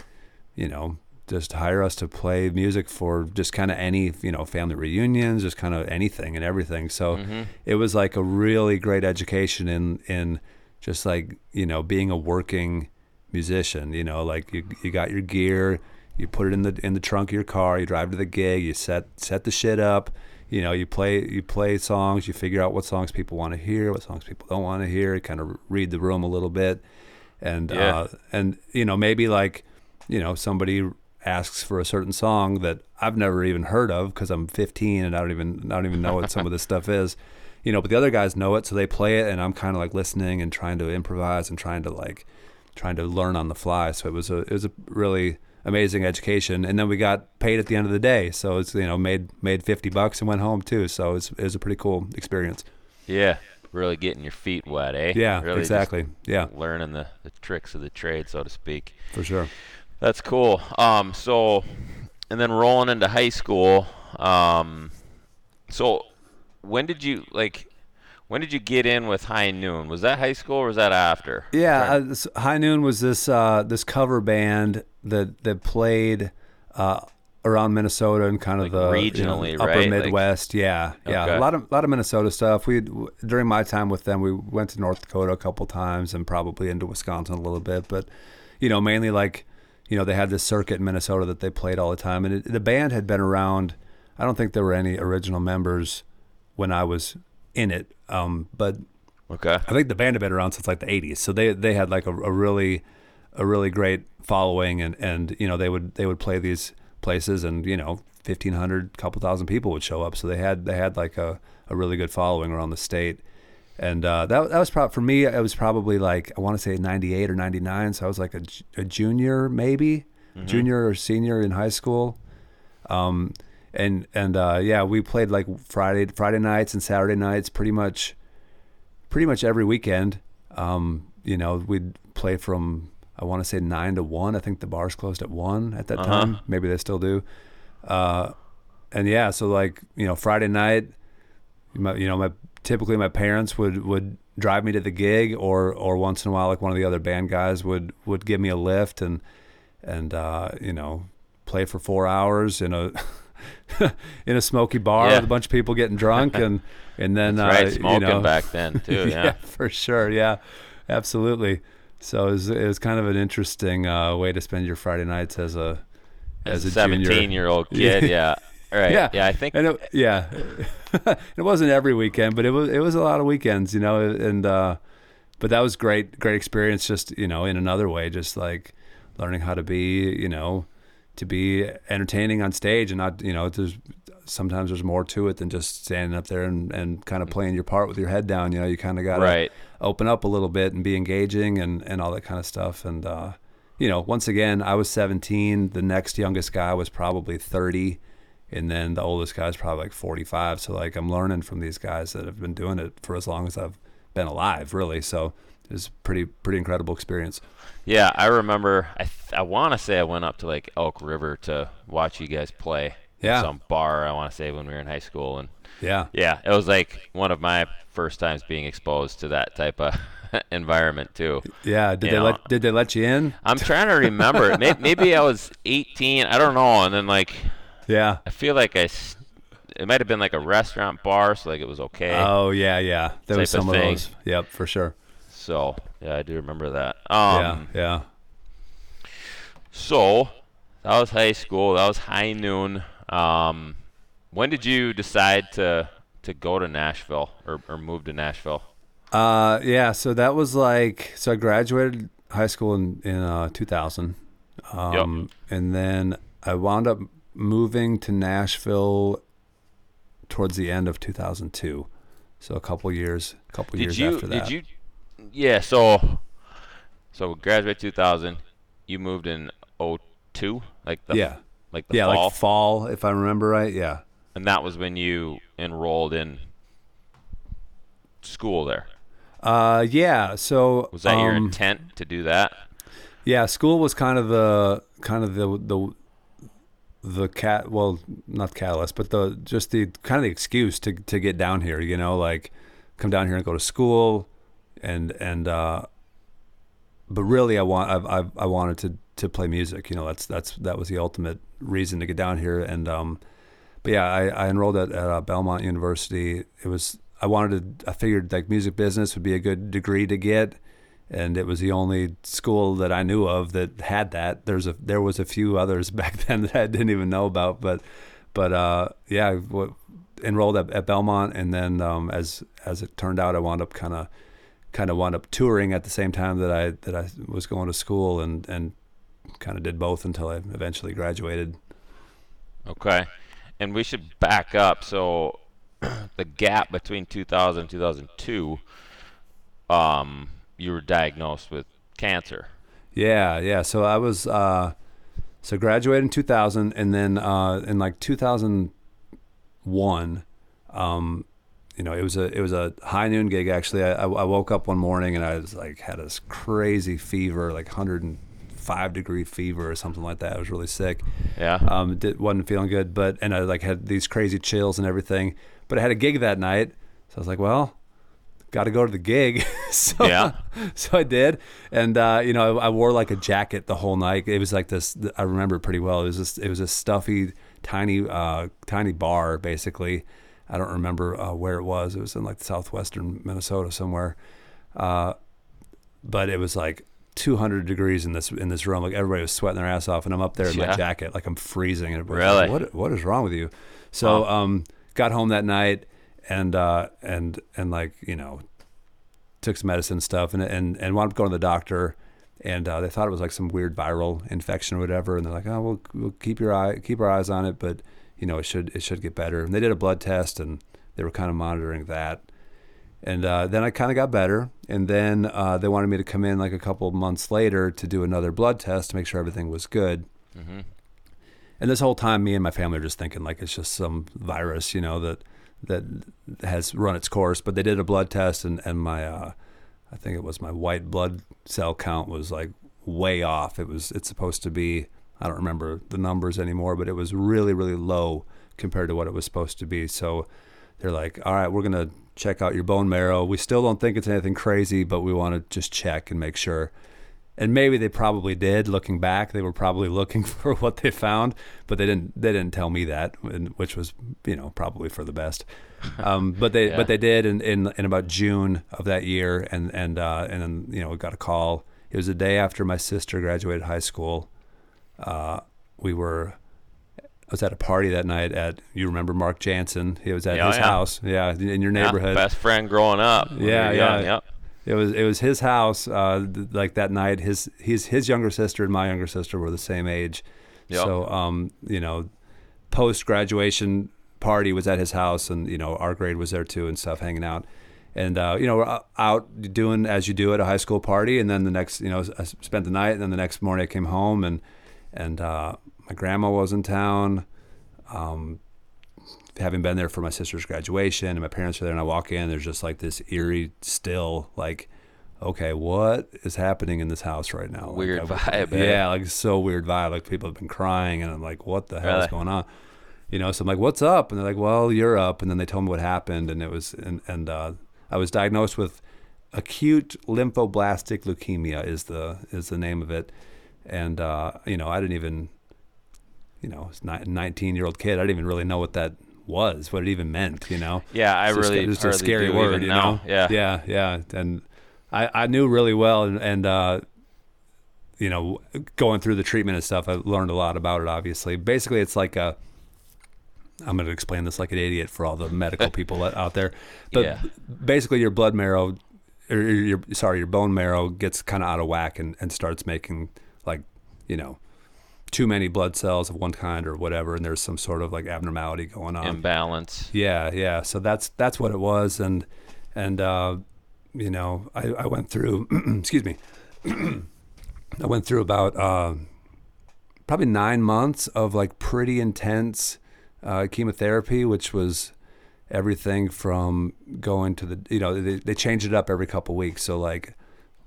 you know, just hire us to play music for just kind of any, you know, family reunions, just kind of anything and everything. So it was like a really great education in in just like you know being a working musician. You know, like you you got your gear, you put it in the in the trunk of your car, you drive to the gig, you set set the shit up. You know, you play you play songs, you figure out what songs people want to hear, what songs people don't want to hear. You kind of read the room a little bit, and Yeah. uh, and you know maybe like you know somebody asks for a certain song that I've never even heard of because I'm 15 and I don't even I don't even know what some of this stuff is, you know. But the other guys know it, so they play it, and I'm kind of like listening and trying to improvise and trying to like trying to learn on the fly. So it was a it was a really amazing education, and then we got paid at the end of the day. So it's you know made made 50 bucks and went home too. So it's it was a pretty cool experience. Yeah. Really getting your feet wet, eh? Yeah, really exactly. Yeah, learning the, the tricks of the trade, so to speak. for sure. That's cool. Um, so, and then rolling into high school. Um, so, when did you like? When did you get in with High Noon? Was that high school or was that after? Yeah, uh, this- High Noon was this uh, this cover band that that played uh, around Minnesota and kind of Like the you know, regionally, upper right? Like- Midwest. yeah, yeah, Okay. a lot of a lot of Minnesota stuff. We during my time with them, we went to North Dakota a couple times and probably into Wisconsin a little bit, but you know mainly like you know they had this circuit in Minnesota that they played all the time, and it, the band had been around. I don't think there were any original members when I was in it, um, but Okay. I think the band had been around since like the '80s, so they they had like a, a really a really great following, and and you know they would they would play these places, and you know fifteen hundred, couple thousand people would show up, so they had they had like a, a really good following around the state, and uh, that that was probably for me it was probably like I want to say '98 or '99, so I was like a, a junior maybe, junior or senior in high school, um, and and uh, yeah, we played like Friday Friday nights and Saturday nights pretty much pretty much every weekend. Um, you know, we'd play from I want to say nine to one. I think the bars closed at one at that Uh-huh. time. Maybe they still do. Uh, and yeah, so like you know, Friday night, my, you know, my typically my parents would would drive me to the gig, or or once in a while, like one of the other band guys would would give me a lift and and uh, you know play for four hours in a in a smoky bar Yeah. with a bunch of people getting drunk and and then That's right. uh, Smoking you know, back then too. Yeah. for sure. Yeah, absolutely. So it was, it was kind of an interesting uh, way to spend your Friday nights as a As, as, a a junior. seventeen-year-old kid. yeah. Right. Yeah. Yeah. I think. And it, yeah, it wasn't every weekend, but it was it was a lot of weekends, you know. And uh, but that was great, great experience. Just you know, in another way, just like learning how to be, you know, to be entertaining on stage and not, you know, there's sometimes there's more to it than just standing up there and, and kind of playing your part with your head down. You know, you kind of got to Right. open up a little bit and be engaging and, and all that kind of stuff. And, uh, you know, once again, I was 17. The next youngest guy was probably 30 and then the oldest guy's probably like 45. So like I'm learning from these guys that have been doing it for as long as I've been alive, really. So it was pretty pretty incredible experience. Yeah, I remember. I th- I want to say I went up to like Elk River to watch you guys play. Yeah. Some bar. I want to say when we were in high school, and Yeah. yeah, it was like one of my first times being exposed to that type of environment too. Yeah. Did You they know, let Did they let you in? I'm trying to remember. maybe, maybe I was 18. I don't know. And then like Yeah. I feel like I. It might have been like a restaurant bar, so like it was okay. Oh yeah, yeah. There was Type of some of those. Yep, for sure. so yeah, I do remember that. Um, yeah, yeah. So that was high school. That was high noon. Um, when did you decide to to go to Nashville or, or move to Nashville? Uh, yeah. So that was like so I graduated high school in in uh, 2000, um, and then I wound up moving to Nashville towards the end of 2002. So a couple years, a couple Did years you after that. did you? Yeah. So so graduate 2000. You moved in 02, like the yeah, like the yeah, fall, like fall, if I remember right. Yeah, and that was when you enrolled in school there. uh, yeah. So Was that your um, intent to do that? Yeah, school was kind of the kind of the the the cat well not catalyst but the just the kind of the excuse to to get down here you know like come down here and go to school and and uh but really I want I I, wanted to to play music you know that's that's that was the ultimate reason to get down here. And um but yeah I, I enrolled at, at uh, Belmont University. It was I wanted to I figured like music business would be a good degree to get and it was the only school that I knew of that had that. There's a there was a few others back then that I didn't even know about, but but uh, yeah, w- enrolled at, at Belmont, and then um, as as it turned out, I wound up kind of kind of wound up touring at the same time that I that I was going to school, and and kind of did both until I eventually graduated. Okay. And we should back up. So the gap between 2000 and 2002, um, you were diagnosed with cancer. Yeah, yeah. So I was uh, so graduated in 2000, and then uh, in like 2001, um, you know, it was a it was a high noon gig. Actually, I, I I woke up one morning and I was like had this crazy fever, like 105 degree fever or something like that. I was really sick. Yeah. Um, did, wasn't feeling good, but and I like had these crazy chills and everything. But I had a gig that night, so I was like, well, got to go to the gig. so, Yeah. so I did, and uh, you know, I, I wore like a jacket the whole night. It was like this. I remember it pretty well. It was just, it was a stuffy, tiny, uh, tiny bar, basically. I don't remember uh, where it was. It was in like southwestern Minnesota somewhere. Uh, but it was like 200 degrees in this in this room. Like everybody was sweating their ass off, and I'm up there in Yeah. my jacket, like I'm freezing. And Really? like, what What is wrong with you? So um, got home that night, and uh, and and like you know, took some medicine stuff, and and and wound up going to the doctor. And uh, they thought it was like some weird viral infection or whatever, and they're like, "Oh, we'll, we'll keep your eye, keep our eyes on it, but you know, it should it should get better." And they did a blood test, and they were kind of monitoring that. And uh, then I kind of got better. And then uh, they wanted me to come in like a couple months later to do another blood test to make sure everything was good. hmm And this whole time, me and my family are just thinking like it's just some virus, you know, that that has run its course. But they did a blood test, and and my, uh, I think it was my white blood cell count was like way off. It was it's supposed to be I don't remember the numbers anymore, but it was really really low compared to what it was supposed to be. So they're like, all right, we're gonna check out your bone marrow. We still don't think it's anything crazy, but we want to just check and make sure. And maybe they probably did. Looking back, they were probably looking for what they found, but they didn't. They didn't tell me that, which was, you know, probably for the best. Um, but they, Yeah. but they did in, in in about June of that year, and and uh, and then you know we got a call. It was the day after my sister graduated high school. Uh, we were. I was at a party that night at you remember Mark Jansen. He was at Yeah, his yeah. house, yeah, in your Yeah, neighborhood. best friend growing up. we Yeah, young, yeah. It was it was his house. Uh, th- like that night, his his his younger sister and my younger sister were the same age. Yep. So um, you know, post graduation party was at his house, and you know our grade was there too and stuff, hanging out. And uh, you know we're out doing as you do at a high school party, and then the next you know I spent the night, and then the next morning I came home and and uh, my grandma was in town. Um, having been there for my sister's graduation and my parents are there and I walk in, there's just like this eerie, still like, okay, what is happening in this house right now? Like, Weird vibe, eh? Yeah, like so weird vibe. Like people have been crying and I'm like, what the hell is going on? You know, so I'm like, what's up? And they're like, well, you're up. And then they told me what happened. And it was, and, and uh, I was diagnosed with acute lymphoblastic leukemia is the, is the name of it. And, uh, you know, I didn't even, you know, 19 year old kid. I didn't even really know what that was, what it even meant, you know? Yeah, I It's just- really it's just a scary word, you know. know? Yeah. yeah, yeah. And I, I knew really well, and, and uh, you know, going through the treatment and stuff, I learned a lot about it. Obviously, basically, it's like a. I'm going to explain this like an idiot for all the medical people out there, but Yeah. basically, your blood marrow, or your sorry, your bone marrow gets kind of out of whack and, and starts making like, you know, too many blood cells of one kind or whatever, and there's some sort of like abnormality going on. Imbalance. Yeah, yeah. So that's that's what it was, and and uh, you know, I, I went through. excuse me. I went through about uh, probably nine months of like pretty intense uh, chemotherapy, which was everything from going to the you know they, they changed it up every couple weeks. So like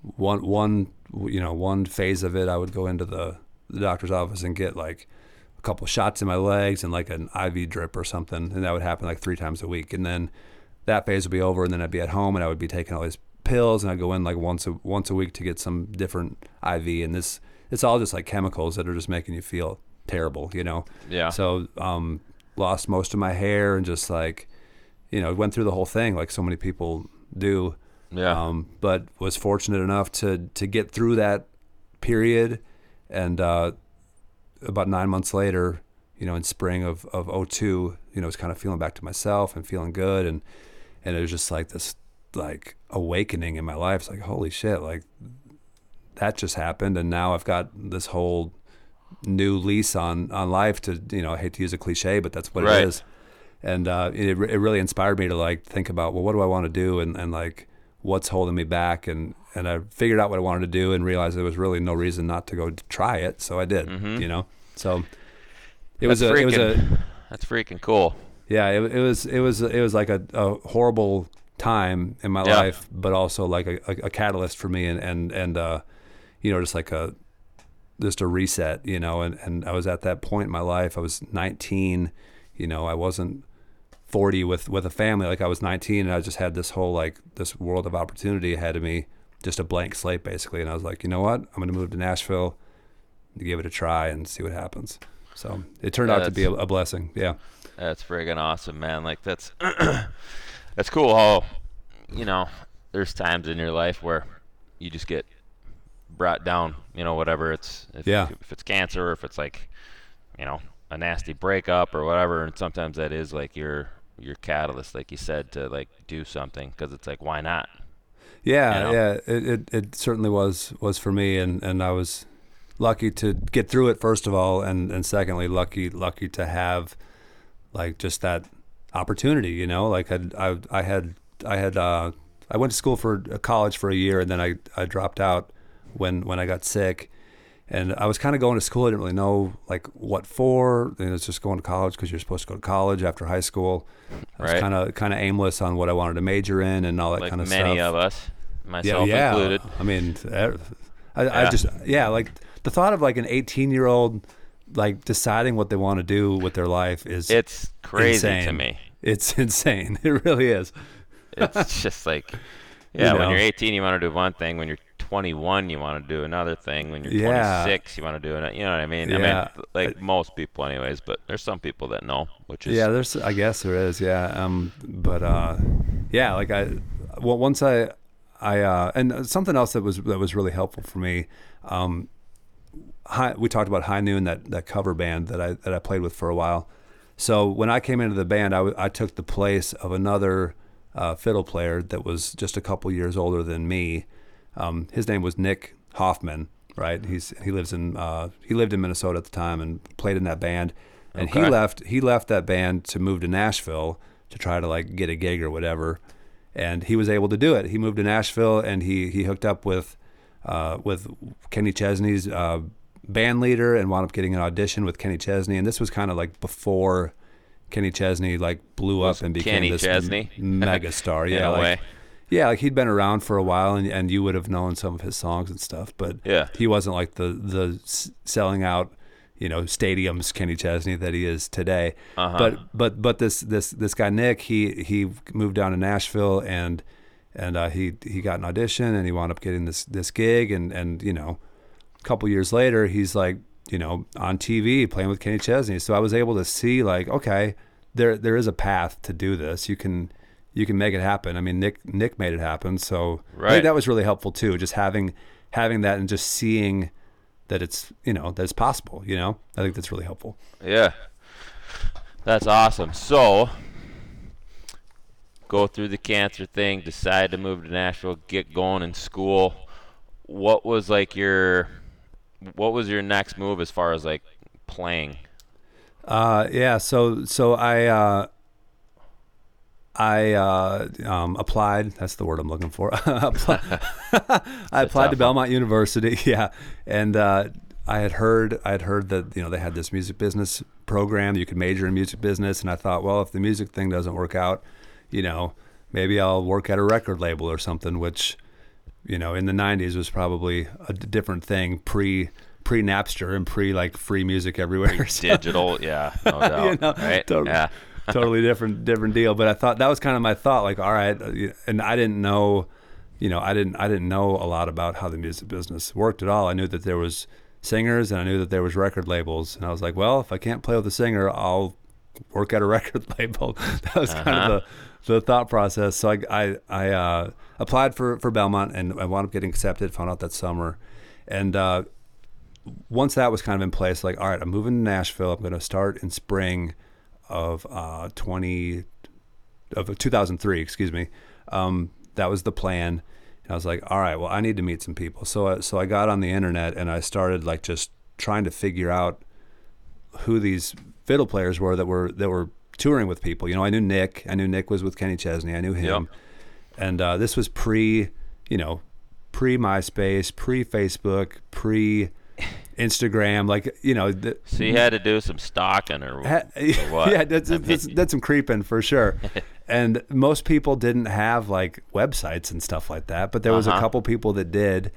one one you know one phase of it, I would go into the the doctor's office and get like a couple shots in my legs and like an IV drip or something, and that would happen like three times a week. And then that phase would be over, and then I'd be at home and I would be taking all these pills, and I'd go in like once a once a week to get some different IV. And this it's all just like chemicals that are just making you feel terrible, you know. Yeah. So um, lost most of my hair and just like you know went through the whole thing like so many people do. Yeah. Um, but was fortunate enough to to get through that period, and uh, about nine months later, you know, in spring of of 02, you know, I was kind of feeling back to myself and feeling good, and and it was just like this like awakening in my life. It's like holy shit, like that just happened, and now I've got this whole new lease on on life. To you know, I hate to use a cliche, but that's what Right. it is. And uh, it it really inspired me to like think about well, what do I want to do, and and like what's holding me back, and and I figured out what I wanted to do, and realized there was really no reason not to go try it, so I did. You know, so it was a it was a freaking- That's freaking cool. yeah, it, it was it was it was like a, a horrible time in my Yeah. life, but also like a, a, a catalyst for me, and and and uh, you know, just like a just a reset, you know. And and I was at that point in my life. I was 19, you know. I wasn't 40 with with a family like I was 19, and I just had this whole like this world of opportunity ahead of me, just a blank slate basically. And I was like, you know what, I'm going to move to Nashville, to give it a try and see what happens. So it turned Yeah, out to be a, a blessing. Yeah. That's friggin' awesome, man. Like that's that's cool. How you know, there's times in your life where you just get brought down. You know, whatever it's if, Yeah. if it's cancer or if it's like you know a nasty breakup or whatever. And sometimes that is like your your catalyst, like you said, to like do something because it's like why not? Yeah, you know? yeah, it, it it certainly was was for me, and and I was lucky to get through it first of all, and and secondly lucky lucky to have like just that opportunity, you know, like I I I had I had uh I went to school for uh, college for a year, and then I I dropped out when when I got sick. And I was kind of going to school. I didn't really know like what for. And it's just going to college because you're supposed to go to college after high school. I was Right. kind of kind of aimless on what I wanted to major in and all that Like kind of many stuff Many of us, myself yeah, included. I mean, I, I Yeah. just yeah, like the thought of like an 18 year old like deciding what they want to do with their life is It's crazy insane. to me. It's insane. It really is. It's just like, yeah, when know? you're 18, you want to do one thing. When you're 21, you want to do another thing. When you're Yeah. 26, you want to do another. You know what I mean? I mean, like most people, anyways. But there's some people that know, which is Yeah, there's I guess there is. Yeah. Um. But uh, yeah. Like I, well, once I, I uh, and something else that was that was really helpful for me. Um, high, we talked about High Noon, that that cover band that I that I played with for a while. So when I came into the band, I, w- I took the place of another uh, fiddle player that was just a couple years older than me. Um, his name was Nick Hoffman. Right, he's he lives in uh, he lived in Minnesota at the time and played in that band. And he left he left that band to move to Nashville to try to like get a gig or whatever. And he was able to do it. He moved to Nashville and he he hooked up with uh, with Kenny Chesney's uh, band leader and wound up getting an audition with Kenny Chesney. And this was kind of like before Kenny Chesney like blew up and became Kenny this Chesney? m- megastar. Yeah, like, way. Yeah, like he'd been around for a while, and and you would have known some of his songs and stuff, but Yeah. he wasn't like the the selling out, you know, stadiums Kenny Chesney that he is today. Uh-huh. But but but this this this guy Nick, he he moved down to Nashville and and uh, he he got an audition and he wound up getting this this gig and and you know, a couple years later he's like you know on TV playing with Kenny Chesney. So I was able to see like okay, there there is a path to do this. You can you can make it happen. I mean Nick Nick made it happen. So I Right. think that was really helpful too. Just having having that and just seeing that it's you know that it's possible. You know, I think that's really helpful. Yeah. That's awesome. So, go through the cancer thing, decide to move to Nashville, get going in school. What was like your what was your next move as far as like playing? Uh, yeah. So so I uh, I uh, um, applied. That's the word I'm looking for. I applied to Belmont University. Yeah, and uh, I had heard I had heard that you know they had this music business program. You could major in music business, and I thought, well, if the music thing doesn't work out, you know, maybe I'll work at a record label or something. Which, you know, in the '90s was probably a different thing pre pre Napster and pre like free music everywhere. Digital, yeah, no doubt. you know, right? totally, Yeah. Totally different, different deal. But I thought that was kind of my thought. Like, all right, uh, and I didn't know, you know, I didn't, I didn't know a lot about how the music business worked at all. I knew that there was singers, and I knew that there was record labels, and I was like, well, if I can't play with a singer, I'll work at a record label. that was kind Uh-huh. of the, the thought process. So I, I, I uh, applied for for Belmont, and I wound up getting accepted. Found out that summer, and. Uh, once that was kind of in place, like, all right, I'm moving to Nashville. I'm going to start in spring of uh, 20 of 2003, excuse me. Um, that was the plan. And I was like, all right, well, I need to meet some people. So, I, so I got on the internet and I started like just trying to figure out who these fiddle players were that were that were touring with people. You know, I knew Nick. I knew Nick was with Kenny Chesney. I knew him. Yep. And uh, this was pre, you know, pre MySpace, pre Facebook, pre Instagram. Like, you know, the, So you had to do some stalking or, Ha- or what? Yeah, that's, that's, that's some creeping for sure. and most people didn't have like websites and stuff like that, but there was a Uh-huh. couple people that did.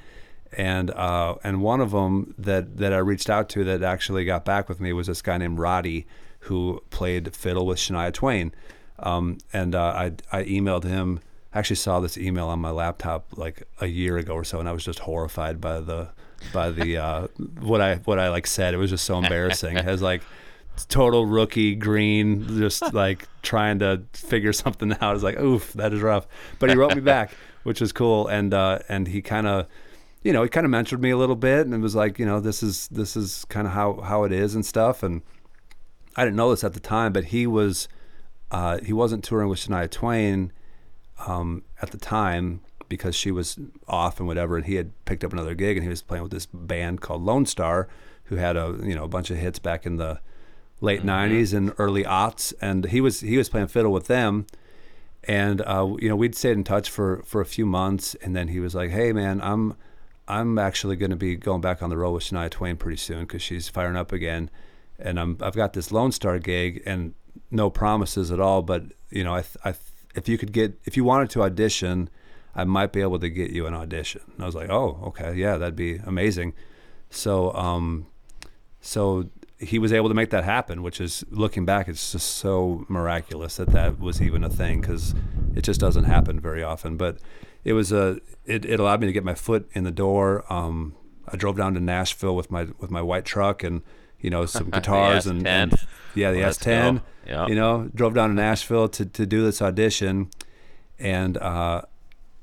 And uh, and one of them that, that I reached out to that actually got back with me was this guy named Roddy who played fiddle with Shania Twain. Um, and uh, I I emailed him. I actually saw this email on my laptop like a year ago or so, and I was just horrified by the by the uh, what I what I like said. It was just so embarrassing. It has like total rookie green, just like trying to figure something out. I was like, oof, that is rough. But he wrote me back, which was cool, and uh, and he kind of, you know, he kind of mentored me a little bit, and it was like, you know, this is this is kind of how how it is and stuff. And I didn't know this at the time, but he was uh, he wasn't touring with Shania Twain um, at the time because she was off and whatever, and he had picked up another gig, and he was playing with this band called Lonestar, who had a you know a bunch of hits back in the late '90s and early aughts, and he was he was playing fiddle with them, and uh, you know we'd stayed in touch for for a few months, and then he was like, "Hey man, I'm I'm actually going to be going back on the road with Shania Twain pretty soon because she's firing up again, and I'm I've got this Lonestar gig and no promises at all, but you know I th- I th- if you could get if you wanted to audition." I might be able to get you an audition. And I was like, oh, okay, yeah, that'd be amazing. So, um, so he was able to make that happen, which is looking back, it's just so miraculous that that was even a thing because it just doesn't happen very often. But it was a it, it allowed me to get my foot in the door. Um, I drove down to Nashville with my with my white truck and you know some guitars and, and yeah, the Let's S10. go. Yep. You know, drove down to Nashville to to do this audition, and uh,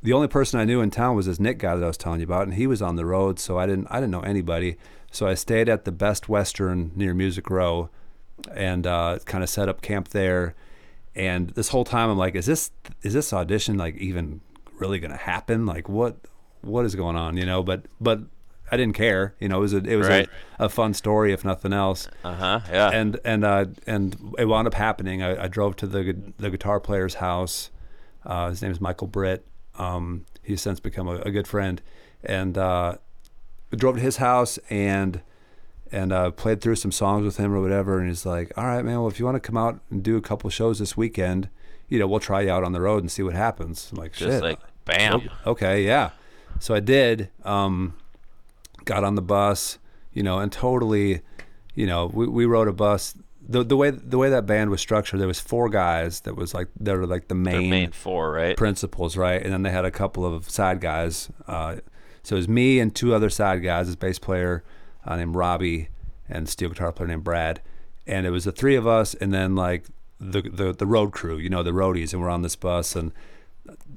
the only person I knew in town was this Nick guy that I was telling you about, and he was on the road, so I didn't I didn't know anybody. So I stayed at the Best Western near Music Row, and uh, kind of set up camp there. And this whole time I'm like, is this is this audition like even really gonna happen? Like what what is going on? You know, but but I didn't care. You know, it was a it was Right. a, a fun story if nothing else Uh huh. Yeah. and and uh, and it wound up happening. I, I drove to the the guitar player's house. Uh, his name is Michael Britt. Um, he's since become a, a good friend, and uh, drove to his house and and uh, played through some songs with him or whatever. And he's like, "All right, man. Well, if you want to come out and do a couple shows this weekend, you know, we'll try you out on the road and see what happens." I'm like, Just "Shit, like bam. okay, yeah." So I did. Um, got on the bus, you know, and totally, you know, we, we rode a bus. The, the way the way that band was structured, there was four guys that was like they were like the Their main, main four, right? principals, right? And then they had a couple of side guys. Uh, so it was me and two other side guys, this bass player uh, named Robbie and steel guitar player named Brad. And it was the three of us, and then like the the, the road crew, you know, the roadies, and we're on this bus and.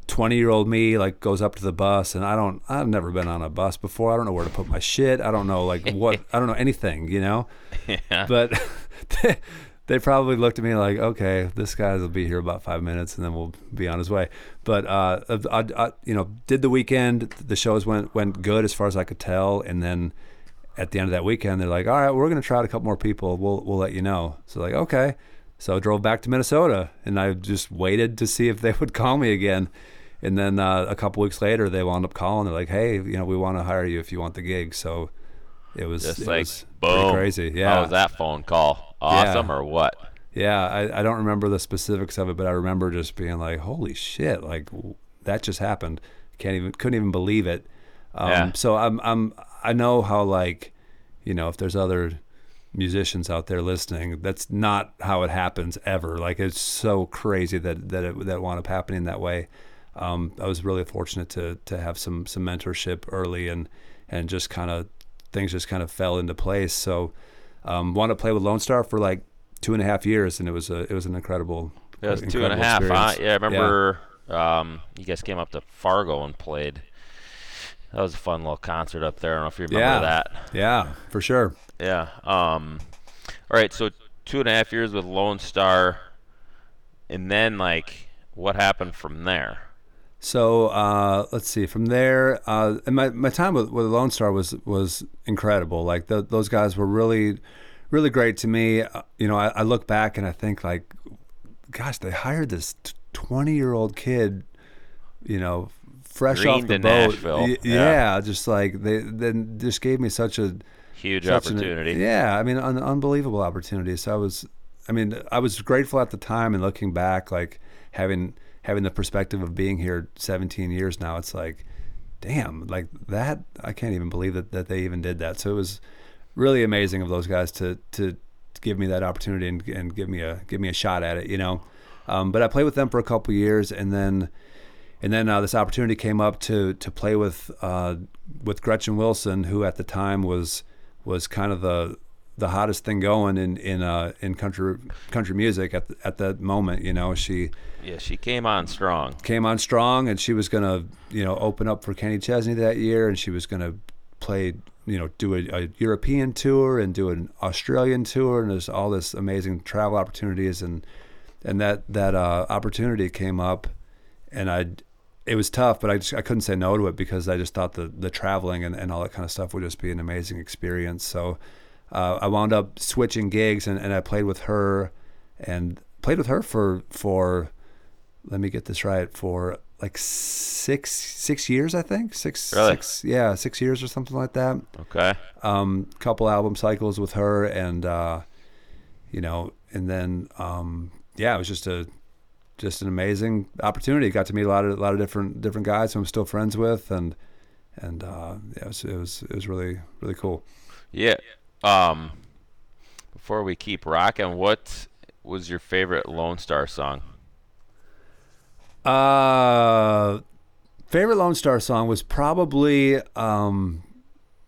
20 year old me like goes up to the bus and I don't I've never been on a bus before. I don't know where to put my shit. I don't know like what I don't know anything, you know? yeah. but they, probably looked at me like, okay, this guy will be here about five minutes and then we'll be on his way. But uh, I, I, you know, did the weekend. The shows went went good as far as I could tell, and then at the end of that weekend, they're like, all right, we're gonna try out a couple more people. We'll we'll let you know. So like, okay. So I drove back to Minnesota, and I just waited to see if they would call me again. And then uh, a couple weeks later, they wound up calling. They're like, "Hey, you know, we want to hire you if you want the gig." So it was Just it like was boom. crazy. Yeah, How was that phone call? Awesome or what? yeah, I, I don't remember the specifics of it, but I remember just being like, "Holy shit!" Like that just happened. Can't even couldn't even believe it. Um, Yeah. So I'm I'm I know how like, you know, if there's other musicians out there listening, that's not how it happens ever. Like it's so crazy that that it that wound up happening that way. Um, I was really fortunate to to have some some mentorship early and and just kind of things just kind of fell into place. So um, wanted to play with Lonestar for like two and a half years, and it was a it was an incredible. It was two and incredible half. Huh? Yeah, I remember um, you guys came up to Fargo and played. That was a fun little concert up there. I don't know if you remember Yeah. that. Yeah, for sure. Yeah. Um, all right. So two and a half years with Lonestar, and then like, what happened from there? So uh, let's see. From there, uh, and my, my time with, with Lonestar was was incredible. Like the, those guys were really, really great to me. Uh, you know, I, I look back and I think like, gosh, they hired this twenty year old kid. You know, fresh Green off the boat. Y- Yeah. yeah, just like they then just gave me such a Huge such an- opportunity. yeah, I mean, an unbelievable opportunity. So I was, I mean, I was grateful at the time, and looking back, like having having the perspective of being here 17 years now, it's like, damn, like that. I can't even believe that that they even did that. So it was really amazing of those guys to to, give me that opportunity and, and give me a give me a shot at it, you know. Um, but I played with them for a couple years, and then and then uh, this opportunity came up to to play with uh, with Gretchen Wilson, who at the time was was kind of the the hottest thing going in in uh, in country country music at the, at that moment. You know, she Yeah, she came on strong. came on strong, and she was gonna you know open up for Kenny Chesney that year, and she was gonna play you know do a, a European tour and do an Australian tour, and there's all this amazing travel opportunities, and and that that uh, opportunity came up, and I. It was tough, but I just I couldn't say no to it because I just thought the the traveling and, and all that kind of stuff would just be an amazing experience. So uh, I wound up switching gigs and, and I played with her and played with her for for let me get this right for like six six years I think six Really? six yeah six years or something like that Okay. um couple album cycles with her and uh you know and then um yeah it was just a just an amazing opportunity got to meet a lot of a lot of different different guys who I'm still friends with and and uh yeah, it was it was it was really really cool Yeah. Um, before we keep rocking, what was your favorite Lonestar song? Uh, favorite Lonestar song was probably um,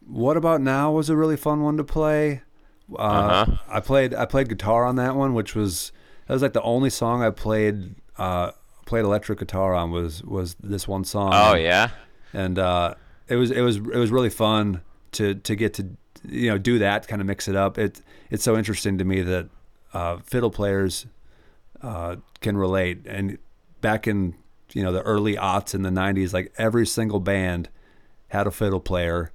"What About Now" was a really fun one to play. Uh, Uh-huh. I played I played guitar on that one, which was that was like the only song I played uh, played electric guitar on was was this one song. Oh yeah. and uh, it was it was it was really fun to to get to you know do that kind of mix it up. It it's so interesting to me that uh, fiddle players uh, can relate. And back in you know the early aughts in the '90s, like every single band had a fiddle player.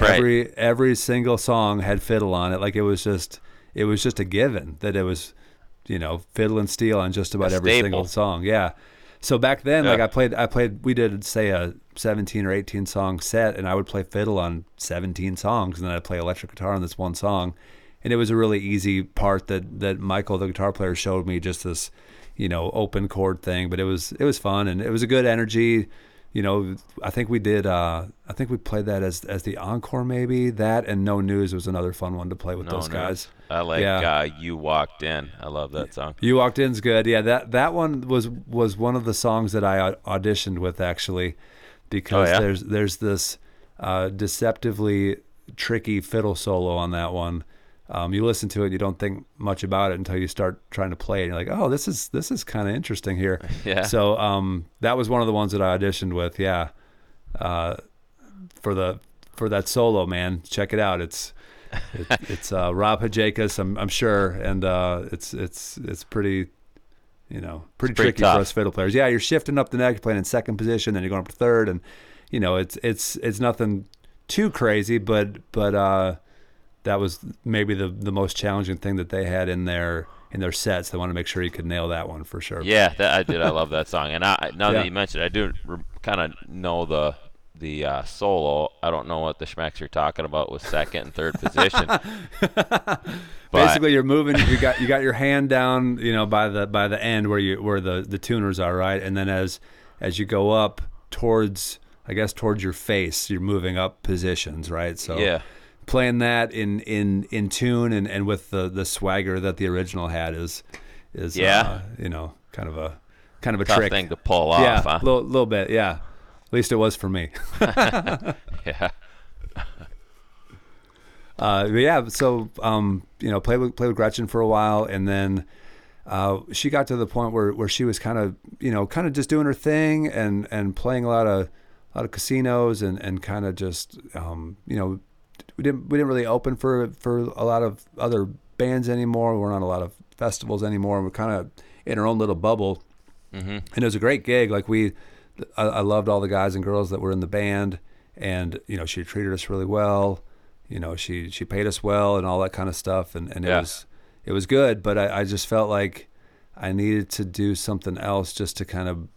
Right. Every every single song had fiddle on it. Like it was just it was just a given that it was you know fiddle and steel on just about A every staple. single song. Yeah. So back then, like I played, I played. We did say a seventeen or eighteen song set, and I would play fiddle on seventeen songs, and then I'd play electric guitar on this one song, and it was a really easy part that that Michael, the guitar player, showed me just this, you know, open chord thing. But it was it was fun, and it was a good energy. You know, I think we did. uh I think we played that as as the encore, maybe that, and No News was another fun one to play with No those News. guys. I like Yeah. uh, you walked in. I love that song. You walked in's good. Yeah, that that one was was one of the songs that I auditioned with actually, because Oh, yeah? there's there's this uh, deceptively tricky fiddle solo on that one. Um, you listen to it, you don't think much about it until you start trying to play it. And you're like, oh, this is this is kind of interesting here. Yeah. So um, that was one of the ones that I auditioned with. Yeah, uh, for the for that solo, man. Check it out. It's it, it's uh, Rob Hajacos, I'm, I'm sure, and uh, it's it's it's pretty, you know, pretty, pretty tricky tough. for us fiddle players. Yeah, you're shifting up the neck, you're playing in second position, then you're going up to third, and you know, it's it's it's nothing too crazy, but but uh, that was maybe the the most challenging thing that they had in their in their sets. They want to make sure you could nail that one for sure. Yeah, that I did. I love that song. And I now Yeah. that you mentioned, it, I do re- kind of know the the uh, solo. I don't know what the schmecks you're talking about with second and third position. Basically, you're moving. You got you got your hand down, you know, by the by the end where you where the the tuners are, right? And then as as you go up towards, I guess towards your face, you're moving up positions, right? So yeah, playing that in in in tune and and with the the swagger that the original had is is Yeah. uh, you know kind of a kind of a tough trick. thing to pull off. yeah, huh? a little, little bit. Yeah, least it was for me. yeah. Uh, yeah, so um, you know, played with played with Gretchen for a while, and then uh, she got to the point where, where she was kind of you know kind of just doing her thing and and playing a lot of a lot of casinos and and kind of just um, you know we didn't we didn't really open for for a lot of other bands anymore. We weren't on a lot of festivals anymore. We're kind of in our own little bubble, Mm-hmm. and it was a great gig. Like we, I, I loved all the guys and girls that were in the band, and you know she treated us really well. You know she she paid us well and all that kind of stuff, and and Yeah. it was it was good. But I, I just felt like I needed to do something else just to kind of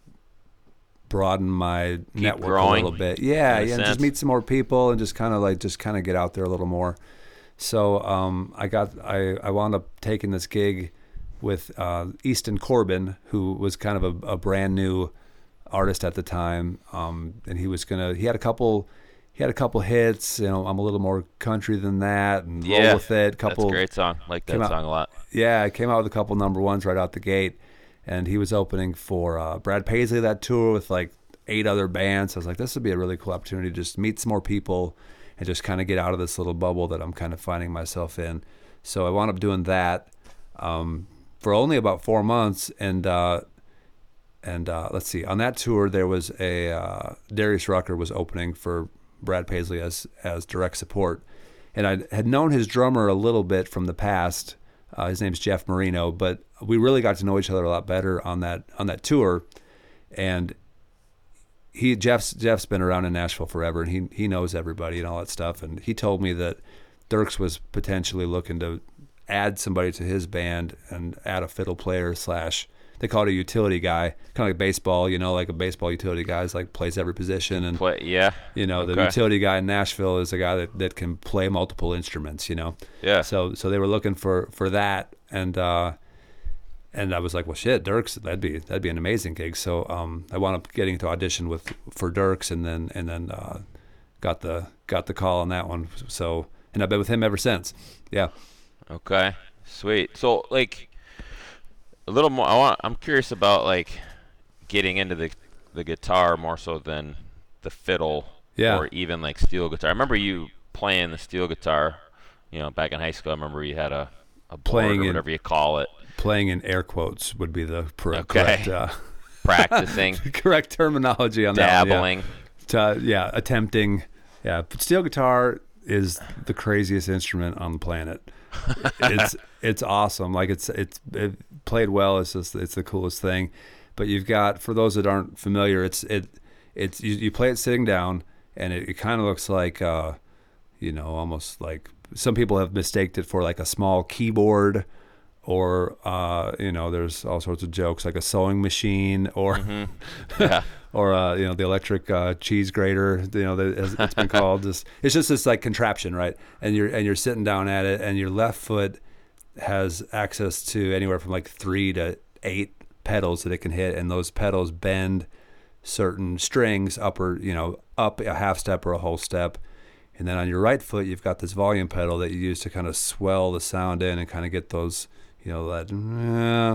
broaden my network growing, a little bit. Yeah, yeah, and just meet some more people and just kind of like just kind of get out there a little more. So um, I got I, I wound up taking this gig with uh, Easton Corbin, who was kind of a, a brand new artist at the time, um, and he was gonna he had a couple he had a couple hits. You know, I'm a little more country than that, and Yeah, roll with it. Couple That's a great song. Like that out- song a lot. yeah, I came out with a couple number ones right out the gate, and he was opening for uh, Brad Paisley that tour with like eight other bands. I was like, this would be a really cool opportunity to just meet some more people and just kind of get out of this little bubble that I'm kind of finding myself in. So I wound up doing that um, for only about four months, and uh, and uh, let's see, on that tour there was a uh, Darius Rucker was opening for Brad Paisley as as direct support, and I had known his drummer a little bit from the past. Uh, his name's Jeff Marino, but we really got to know each other a lot better on that on that tour, and he Jeff's Jeff's been around in Nashville forever, and he he knows everybody and all that stuff. And he told me that Dierks was potentially looking to add somebody to his band and add a fiddle player slash they call it a utility guy, kind of like baseball. You know, like a baseball utility guy is like plays every position and Play, yeah. you know, the utility guy in Nashville is a guy that, that can play multiple instruments, you know. Yeah. So so they were looking for for that and uh and I was like, well shit, Dierks, that'd be that'd be an amazing gig. So um I wound up getting to audition with for Dierks and then and then uh got the got the call on that one. So and I've been with him ever since. Yeah. Okay, sweet. So like a little more. I want. I'm curious about like getting into the the guitar more so than the fiddle Yeah. or even like steel guitar. I remember you playing the steel guitar. You know, back in high school, I remember you had a a board Playing or in- whatever you call it, Playing in air quotes would be the per- Okay. correct uh, practicing, correct terminology on that. one, yeah. dabbling. yeah, attempting. Yeah, but steel guitar is the craziest instrument on the planet. it's it's awesome. Like it's it's it played well. It's just it's the coolest thing. But you've got for those that aren't familiar, it's it it's you, you play it sitting down, and it, it kind of looks like uh, you know almost like some people have mistaked it for like a small keyboard or uh, you know, there's all sorts of jokes like a sewing machine or Mm-hmm. Yeah. or uh, you know the electric uh, cheese grater. You know, that it's been called. This it's just this like contraption, right? And you're and you're sitting down at it, and your left foot has access to anywhere from like three to eight pedals that it can hit, and those pedals bend certain strings up or you know up a half step or a whole step. And then on your right foot, you've got this volume pedal that you use to kind of swell the sound in and kind of get those, you know, that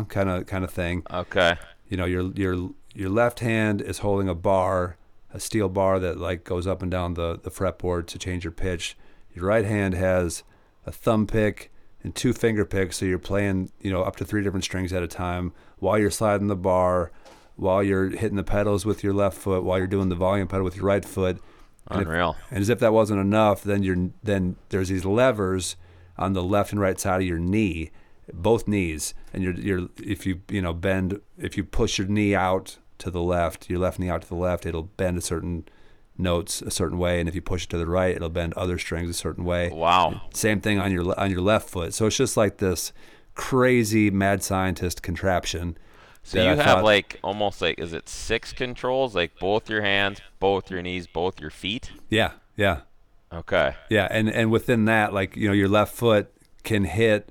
kind of kind of thing Okay. you know your your your left hand is holding a bar a steel bar that like goes up and down the the fretboard to change your pitch your right hand has a thumb pick and two finger picks so you're playing you know up to three different strings at a time while you're sliding the bar while you're hitting the pedals with your left foot while you're doing the volume pedal with your right foot and if- Unreal. and as if that wasn't enough, then you're then there's these levers on the left and right side of your knee, both knees, and you're you're if you you know bend if you push your knee out to the left, your left knee out to the left, it'll bend a certain notes a certain way, and if you push it to the right, it'll bend other strings a certain way. Wow. Same thing on your on your left foot. So it's just like this crazy mad scientist contraption. So you I have thought- like almost like is it six controls? Like both your hands, both your knees, both your feet? yeah yeah Okay. Yeah, and and within that, like you know, your left foot can hit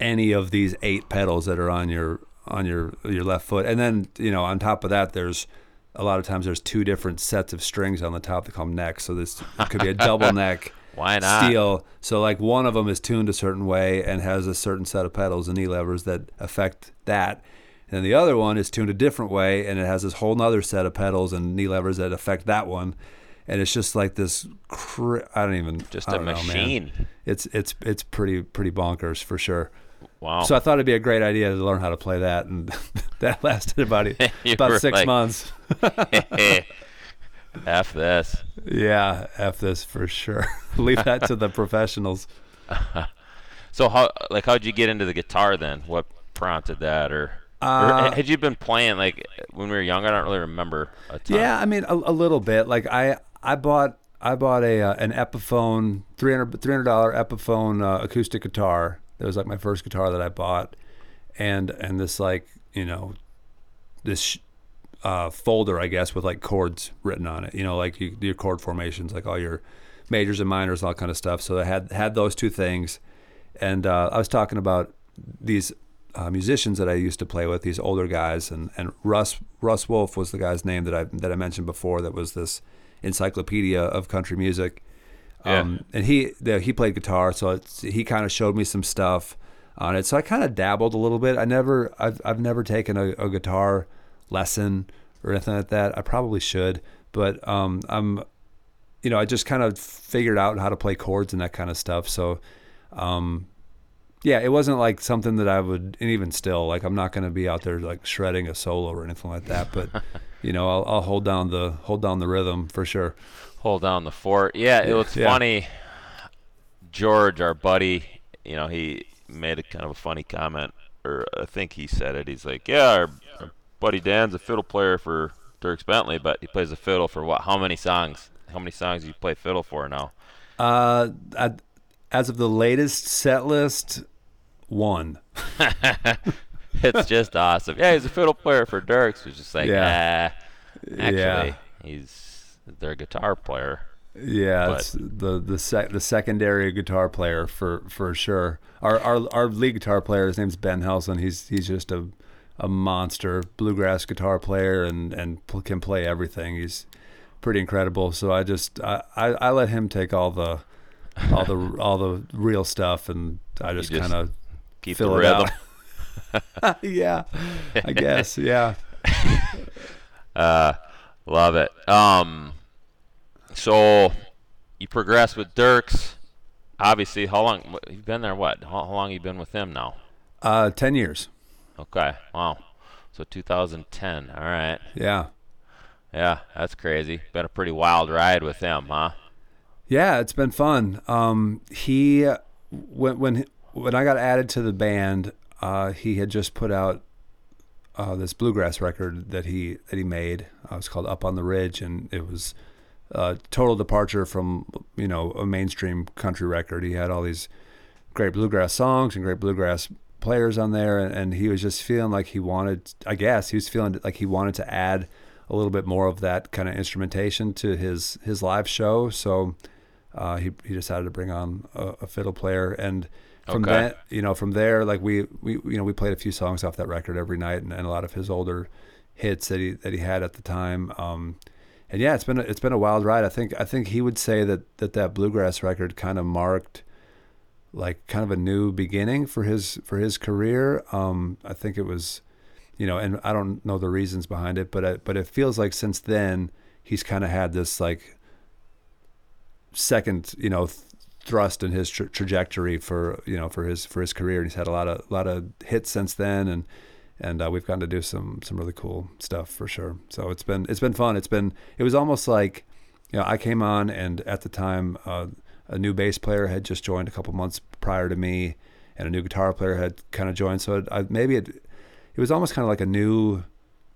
any of these eight pedals that are on your on your your left foot, and then you know, on top of that, there's a lot of times there's two different sets of strings on the top that call necks. So this it could be a double neck Why not? steel. So like one of them is tuned a certain way and has a certain set of pedals and knee levers that affect that. And then the other one is tuned a different way and it has this whole nother set of pedals and knee levers that affect that one. And it's just like this. Cr- I don't even. Just I a don't know, man. machine. It's it's it's pretty pretty bonkers for sure. Wow. So I thought it'd be a great idea to learn how to play that, and that lasted about about six like- months. F this. Yeah, f this for sure. Leave that to the professionals. So how like how'd you get into the guitar then? What prompted that or, or Uh, had you been playing like when we were young? I don't really remember. Yeah, I mean a, a little bit. Like I I bought I bought a uh, an Epiphone 300 dollar Epiphone uh, acoustic guitar. That was like my first guitar that I bought, and and this like you know this uh, folder I guess with like chords written on it. You know, like you, your chord formations, like all your majors and minors, and all kind of stuff. So I had had those two things, and uh, I was talking about these uh, musicians that I used to play with, these older guys, and, and Russ Russ Wolf was the guy's name that I that I mentioned before. That was this encyclopedia of country music. Um, and he the, he played guitar, so it's, he kind of showed me some stuff on it. So I kind of dabbled a little bit. I never I've I've never taken a, a guitar lesson or anything like that. I probably should, but um, I'm you know I just kind of figured out how to play chords and that kind of stuff. So um, yeah, it wasn't like something that I would, and even still, like I'm not going to be out there like shredding a solo or anything like that. But you know, I'll, I'll hold down the hold down the rhythm for sure. Hold down the fort. Yeah, it was Yeah. funny. George, our buddy, you know, he made a kind of a funny comment, or I think he said it. He's like, "Yeah, our, our buddy Dan's a fiddle player for Dierks Bentley, but he plays the fiddle for what? How many songs? How many songs do you play fiddle for now?" Uh, I, as of the latest set list, one. it's just awesome. Yeah, he's a fiddle player for Dierks. It's just like, Yeah. ah, actually, Yeah. he's their guitar player. Yeah, But- it's the the sec, the secondary guitar player for for sure. Our our our lead guitar player, his name's Ben Helson. He's he's just a a monster bluegrass guitar player and and can play everything. He's pretty incredible. So I just I, I, I let him take all the all the all the real stuff, and I just, just kind of Keep fill the it rhythm. out. yeah, I guess. Yeah. Uh, love it. Um, so you progress with Dierks. Obviously, how long you've been there? What? How, how long you been with them now? Uh, ten years. Okay. Wow. So 2010. All right. Yeah. Yeah, that's crazy. Been a pretty wild ride with him, huh? Yeah, it's been fun. Um, he when when when I got added to the band, uh, he had just put out uh, this bluegrass record that he that he made. Uh, it was called Up on the Ridge, and it was a total departure from you know a mainstream country record. He had all these great bluegrass songs and great bluegrass players on there, and, and he was just feeling like he wanted. I guess he was feeling like he wanted to add a little bit more of that kind of instrumentation to his his live show. So uh, he he decided to bring on a, a fiddle player, and from Okay. that, you know, from there, like we we you know we played a few songs off that record every night, and, and a lot of his older hits that he that he had at the time. Um, and yeah, it's been a, it's been a wild ride. I think I think he would say that that that bluegrass record kind of marked like kind of a new beginning for his for his career. Um, I think it was, you know, and I don't know the reasons behind it, but it, but it feels like since then he's kind of had this like second, you know, th- thrust in his tra- trajectory for you know for his for his career. And he's had a lot of lot of hits since then, and and uh, we've gotten to do some some really cool stuff for sure. So it's been it's been fun. It's been it was almost like you know I came on and at the time uh, a new bass player had just joined a couple months prior to me, and a new guitar player had kind of joined. So it, I, maybe it it was almost kind of like a new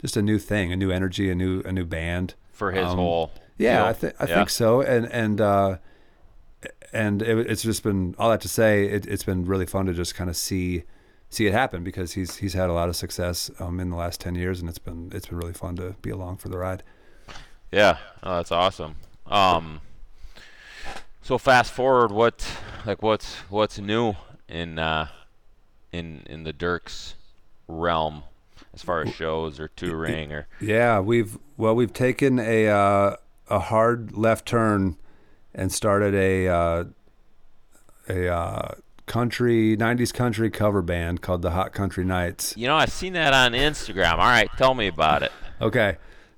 just a new thing, a new energy, a new a new band. for his Um, whole. Yeah, deal. I think I Yeah. think so, and and uh, and it, it's just been all that to say. It, it's been really fun to just kind of see see it happen because he's he's had a lot of success um, in the last ten years, and it's been it's been really fun to be along for the ride. Yeah, oh, that's awesome. Um, so fast forward, what like what's what's new in uh, in in the Dierks realm as far as shows or touring or Yeah, we've well we've taken a uh, a hard left turn and started a uh, a uh, country '90s country cover band called the Hot Country Nights. you know I've seen that on Instagram. All right, tell me about it. Okay.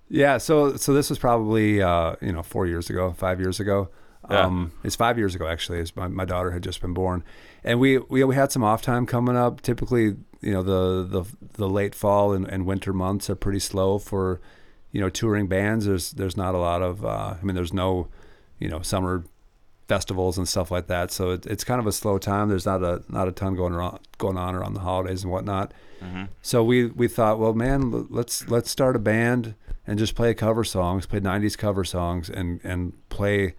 Yeah, so so this was probably uh, you know four years ago, five years ago. Yeah. Um, it's five years ago actually. As my, my daughter had just been born, and we, we we had some off time coming up. Typically, you know the the the late fall and, and winter months are pretty slow for you know touring bands. There's there's not a lot of uh, I mean there's no you know summer festivals and stuff like that. So it, it's kind of a slow time. There's not a not a ton going around going on around the holidays and whatnot. Mm-hmm. So we we thought, well, man, let's let's start a band and just play cover songs, play '90s cover songs, and and play,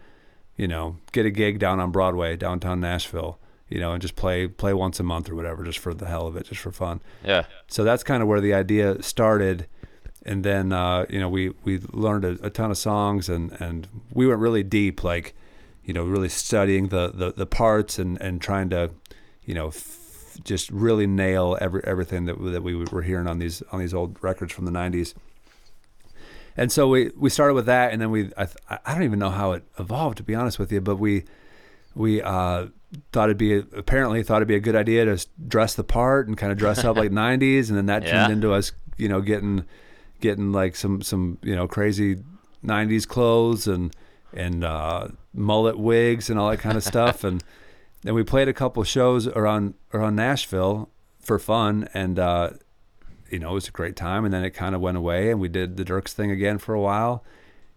you know, get a gig down on Broadway, downtown Nashville, you know, and just play play once a month or whatever, just for the hell of it, just for fun. Yeah, So that's kind of where the idea started. And then, uh, you know, we, we learned a, a ton of songs and, and we went really deep, like, you know, really studying the, the, the parts and, and trying to, you know, f- just really nail every, everything that, that we were hearing on these, on these old records from the nineties. And so we, we started with that. And then we, I, th- I don't even know how it evolved, to be honest with you, but we, we, uh, thought it'd be apparently thought it'd be a good idea to dress the part and kind of dress up like 90s and then that Yeah. turned into us you know getting getting like some some you know crazy 90s clothes and and uh, mullet wigs and all that kind of stuff. And then we played a couple shows around around Nashville for fun and uh, you know it was a great time. And then it kind of went away and we did the Dierks thing again for a while.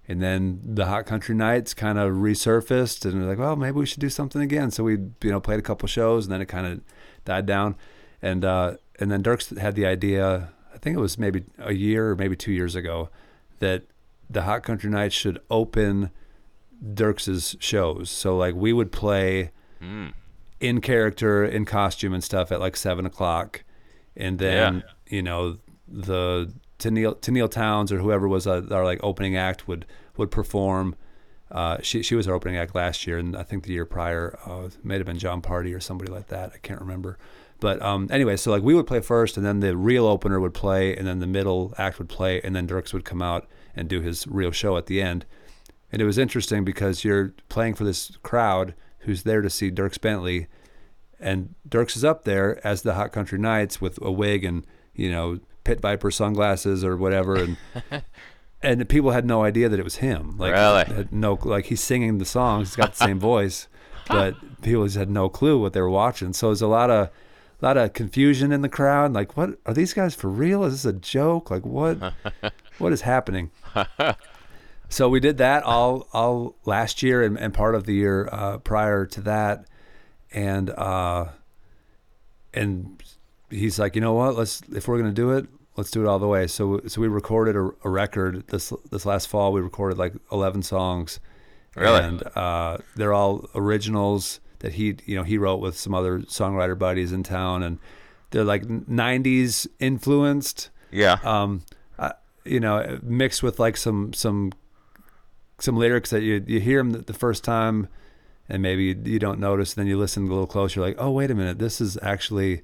And then the hot country nights kind of resurfaced and we're like well maybe we should do something again. So we you know played a couple shows and then it kind of died down. And uh and then Dierks had the idea think it was maybe a year or maybe two years ago that the hot country nights should open Dierks's shows so like we would play mm. in character, in costume and stuff at like seven o'clock, and then Yeah. you know the Tenille, Tenille Townes or whoever was uh, our like opening act would would perform. Uh, she she was our opening act last year, and I think the year prior uh, it may have been Jon Pardi or somebody like that. I can't remember. But um, anyway, so like we would play first, and then the real opener would play, and then the middle act would play, and then Dierks would come out and do his real show at the end. And it was interesting because you're playing for this crowd who's there to see Dierks Bentley, and Dierks is up there as the Hot Country Nights with a wig and you know pit viper sunglasses or whatever, and and people had no idea that it was him. Like Really? no like he's singing the songs, he's got the same voice, but people just had no clue what they were watching. So there's a lot of a lot of confusion in the crowd. Like, what are these guys for real? Is this a joke? Like, what what is happening? so we did that all all last year and, and part of the year uh, prior to that, and uh, and he's like, you know what? Let's if we're gonna do it, let's do it all the way. So so we recorded a, a record this this last fall. We recorded like eleven songs, Really? and uh, they're all originals. That he you know he wrote with some other songwriter buddies in town, and they're like '90s influenced. Yeah. Um, uh, you know, mixed with like some some some lyrics that you you hear them the first time, and maybe you, you don't notice. Then you listen a little closer, like, oh wait a minute, this is actually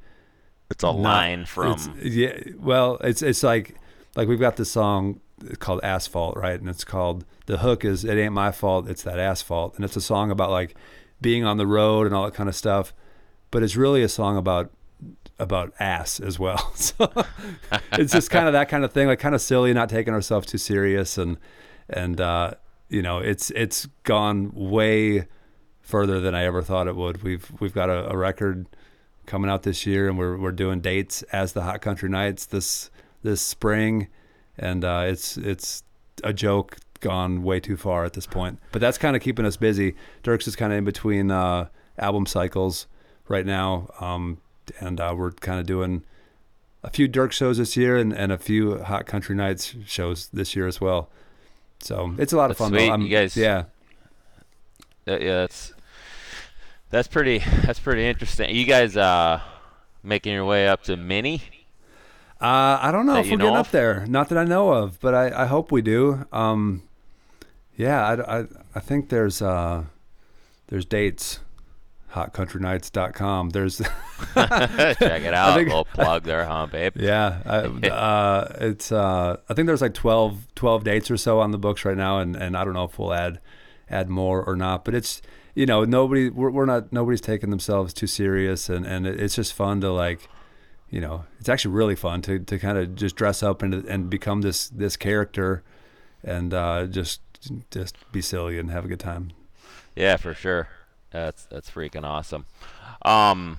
it's a line from it's, yeah. Well, it's it's like like we've got this song called Asphalt, right? And it's called the hook is it ain't my fault, it's that asphalt, and it's a song about like being on the road and all that kind of stuff. But it's really a song about about ass as well. So it's just kind of that kind of thing, like kind of silly, not taking ourselves too serious, and and uh, you know, it's it's gone way further than I ever thought it would. We've we've got a, a record coming out this year, and we're we're doing dates as the Hot Country Nights this this spring, and uh, it's it's a joke gone way too far at this point. But that's kind of keeping us busy. Dierks is kind of in between uh, album cycles right now, um, and uh, we're kind of doing a few Dirk shows this year and, and a few Hot Country Nights shows this year as well. So it's a lot That's of fun. sweet. I'm- You guys- yeah, Uh, yeah, that's that's pretty that's pretty interesting. You guys uh making your way up to mini? Uh, I don't know That if we're know getting of? up there. Not that I know of, but I, I hope we do. Um, yeah, I, I, I think there's uh, there's dates. HotCountryNights.com. There's Check it out. think- Little plug there, huh, babe? yeah, I, uh, it's uh, I think there's like 12, 12 dates or so on the books right now, and, and I don't know if we'll add add more or not. But it's you know nobody we're, we're not nobody's taking themselves too serious, and and it's just fun to like you know it's actually really fun to to kind of just dress up and and become this this character, and uh, just just be silly and have a good time. Yeah, for sure. That's that's freaking awesome. Um,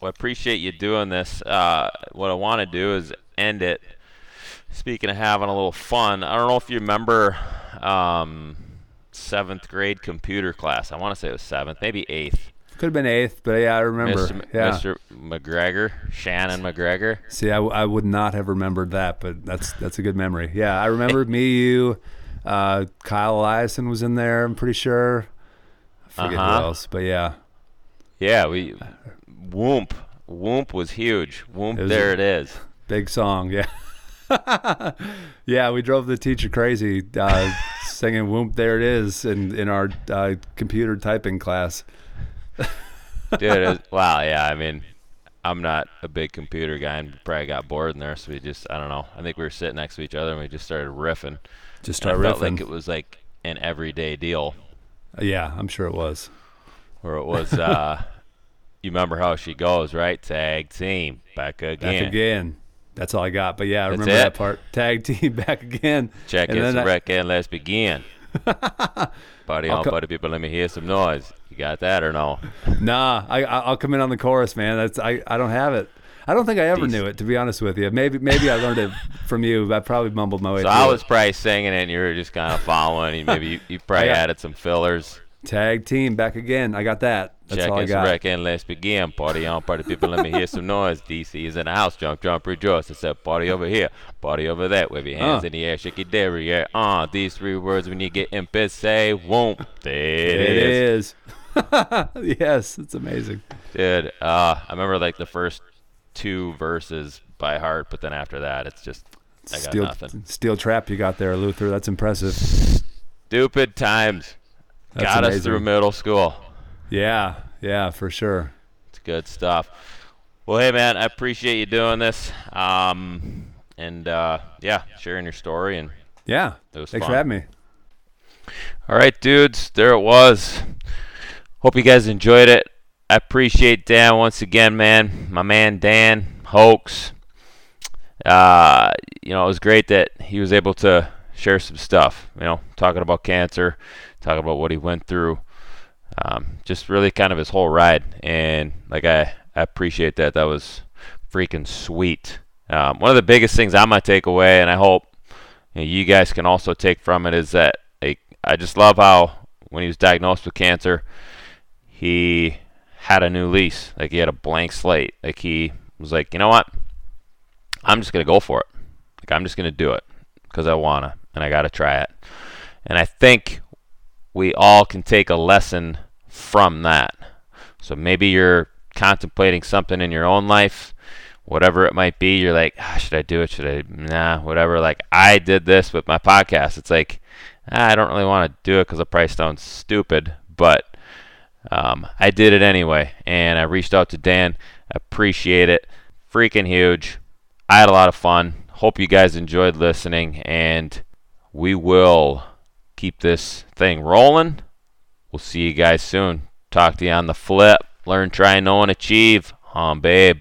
well, I appreciate you doing this. Uh, what I want to do is end it. Speaking of having a little fun, I don't know if you remember um, seventh grade computer class. I want to say it was seventh, maybe eighth. Could have been eighth, but yeah, I remember. Mr. Yeah. Mr. McGregor, Shannon McGregor. See, I, w- I would not have remembered that, but that's that's a good memory. Yeah, I remember me, you, uh, Kyle Eliason was in there. I'm pretty sure. I forget Uh-huh. who else, but yeah, Yeah, we Whoomp. Whoomp was huge. Whoomp, It was there it is. big song. Yeah, yeah, we drove the teacher crazy uh, singing "Whoop." There it is in in our uh, computer typing class. Dude, was, wow, yeah. I mean, I'm not a big computer guy, and probably got bored in there, so we just, I don't know. I think we were sitting next to each other, and we just started riffing. Just And start I felt riffing. like it was like an everyday deal, yeah, I'm sure it was. where it was. uh You remember how she goes, right? Tag team, back again. Back again. That's all I got. But yeah, I That's remember it? that part. Tag team back again. Check And then I- wreck, and let's begin. buddy, I'll on, co- party people. Let me hear some noise. You got that or no? Nah, I- I'll come in on the chorus, man. That's I, I don't have it. I don't think I ever Decent. knew it, to be honest with you. Maybe maybe I learned it from you. I probably mumbled my way So I it. was probably singing, it, and you were just kind of following. and Maybe you, you probably got- added some fillers. Tag team back again. I got that. That's Check all I and got. wreck and let's begin. Party on, party people, let me hear some noise. DC is in the house, jump, jump, rejoice. I said party over here, party over that. Wave your hands Uh. in the air, shake your derriere. Uh, these three words when you get impet, say won't. There it It is. is. yes, it's amazing. Dude, uh, I remember like the first two verses by heart, but then after that, it's just, I got Steel, nothing. steel trap you got there, Luther. That's impressive. Stupid times. That's got us through middle school. Yeah, yeah, for sure. It's good stuff. Well, hey man, I appreciate you doing this. Um, and uh, yeah, sharing your story and Yeah. it was Thanks fun. for having me. All right, dudes, there it was. Hope you guys enjoyed it. I appreciate Dan once again, man. My man Dan Hoax. Uh, you know, it was great that he was able to share some stuff. You know, talking about cancer, talking about what he went through. Um, just really kind of his whole ride, and like I, I appreciate that. That was freaking sweet. Um, one of the biggest things I'm gonna take away, and I hope you, know, you guys can also take from it, is that like, I just love how when he was diagnosed with cancer, he had a new lease. Like he had a blank slate. Like he was like, you know what? I'm just gonna go for it. Like I'm just gonna do it because I wanna, and I gotta try it. And I think we all can take a lesson from that. So maybe you're contemplating something in your own life, whatever it might be. You're like, ah, should I do it? Should I? Nah, whatever. Like I did this with my podcast. It's like ah, I don't really want to do it because the price sounds stupid, but um, I did it anyway, and I reached out to Dan. Appreciate it. Freaking huge. I had a lot of fun. Hope you guys enjoyed listening, and we will keep this thing rolling. We'll see you guys soon. Talk to you on the flip. Learn, try, know, and achieve. Um, babe.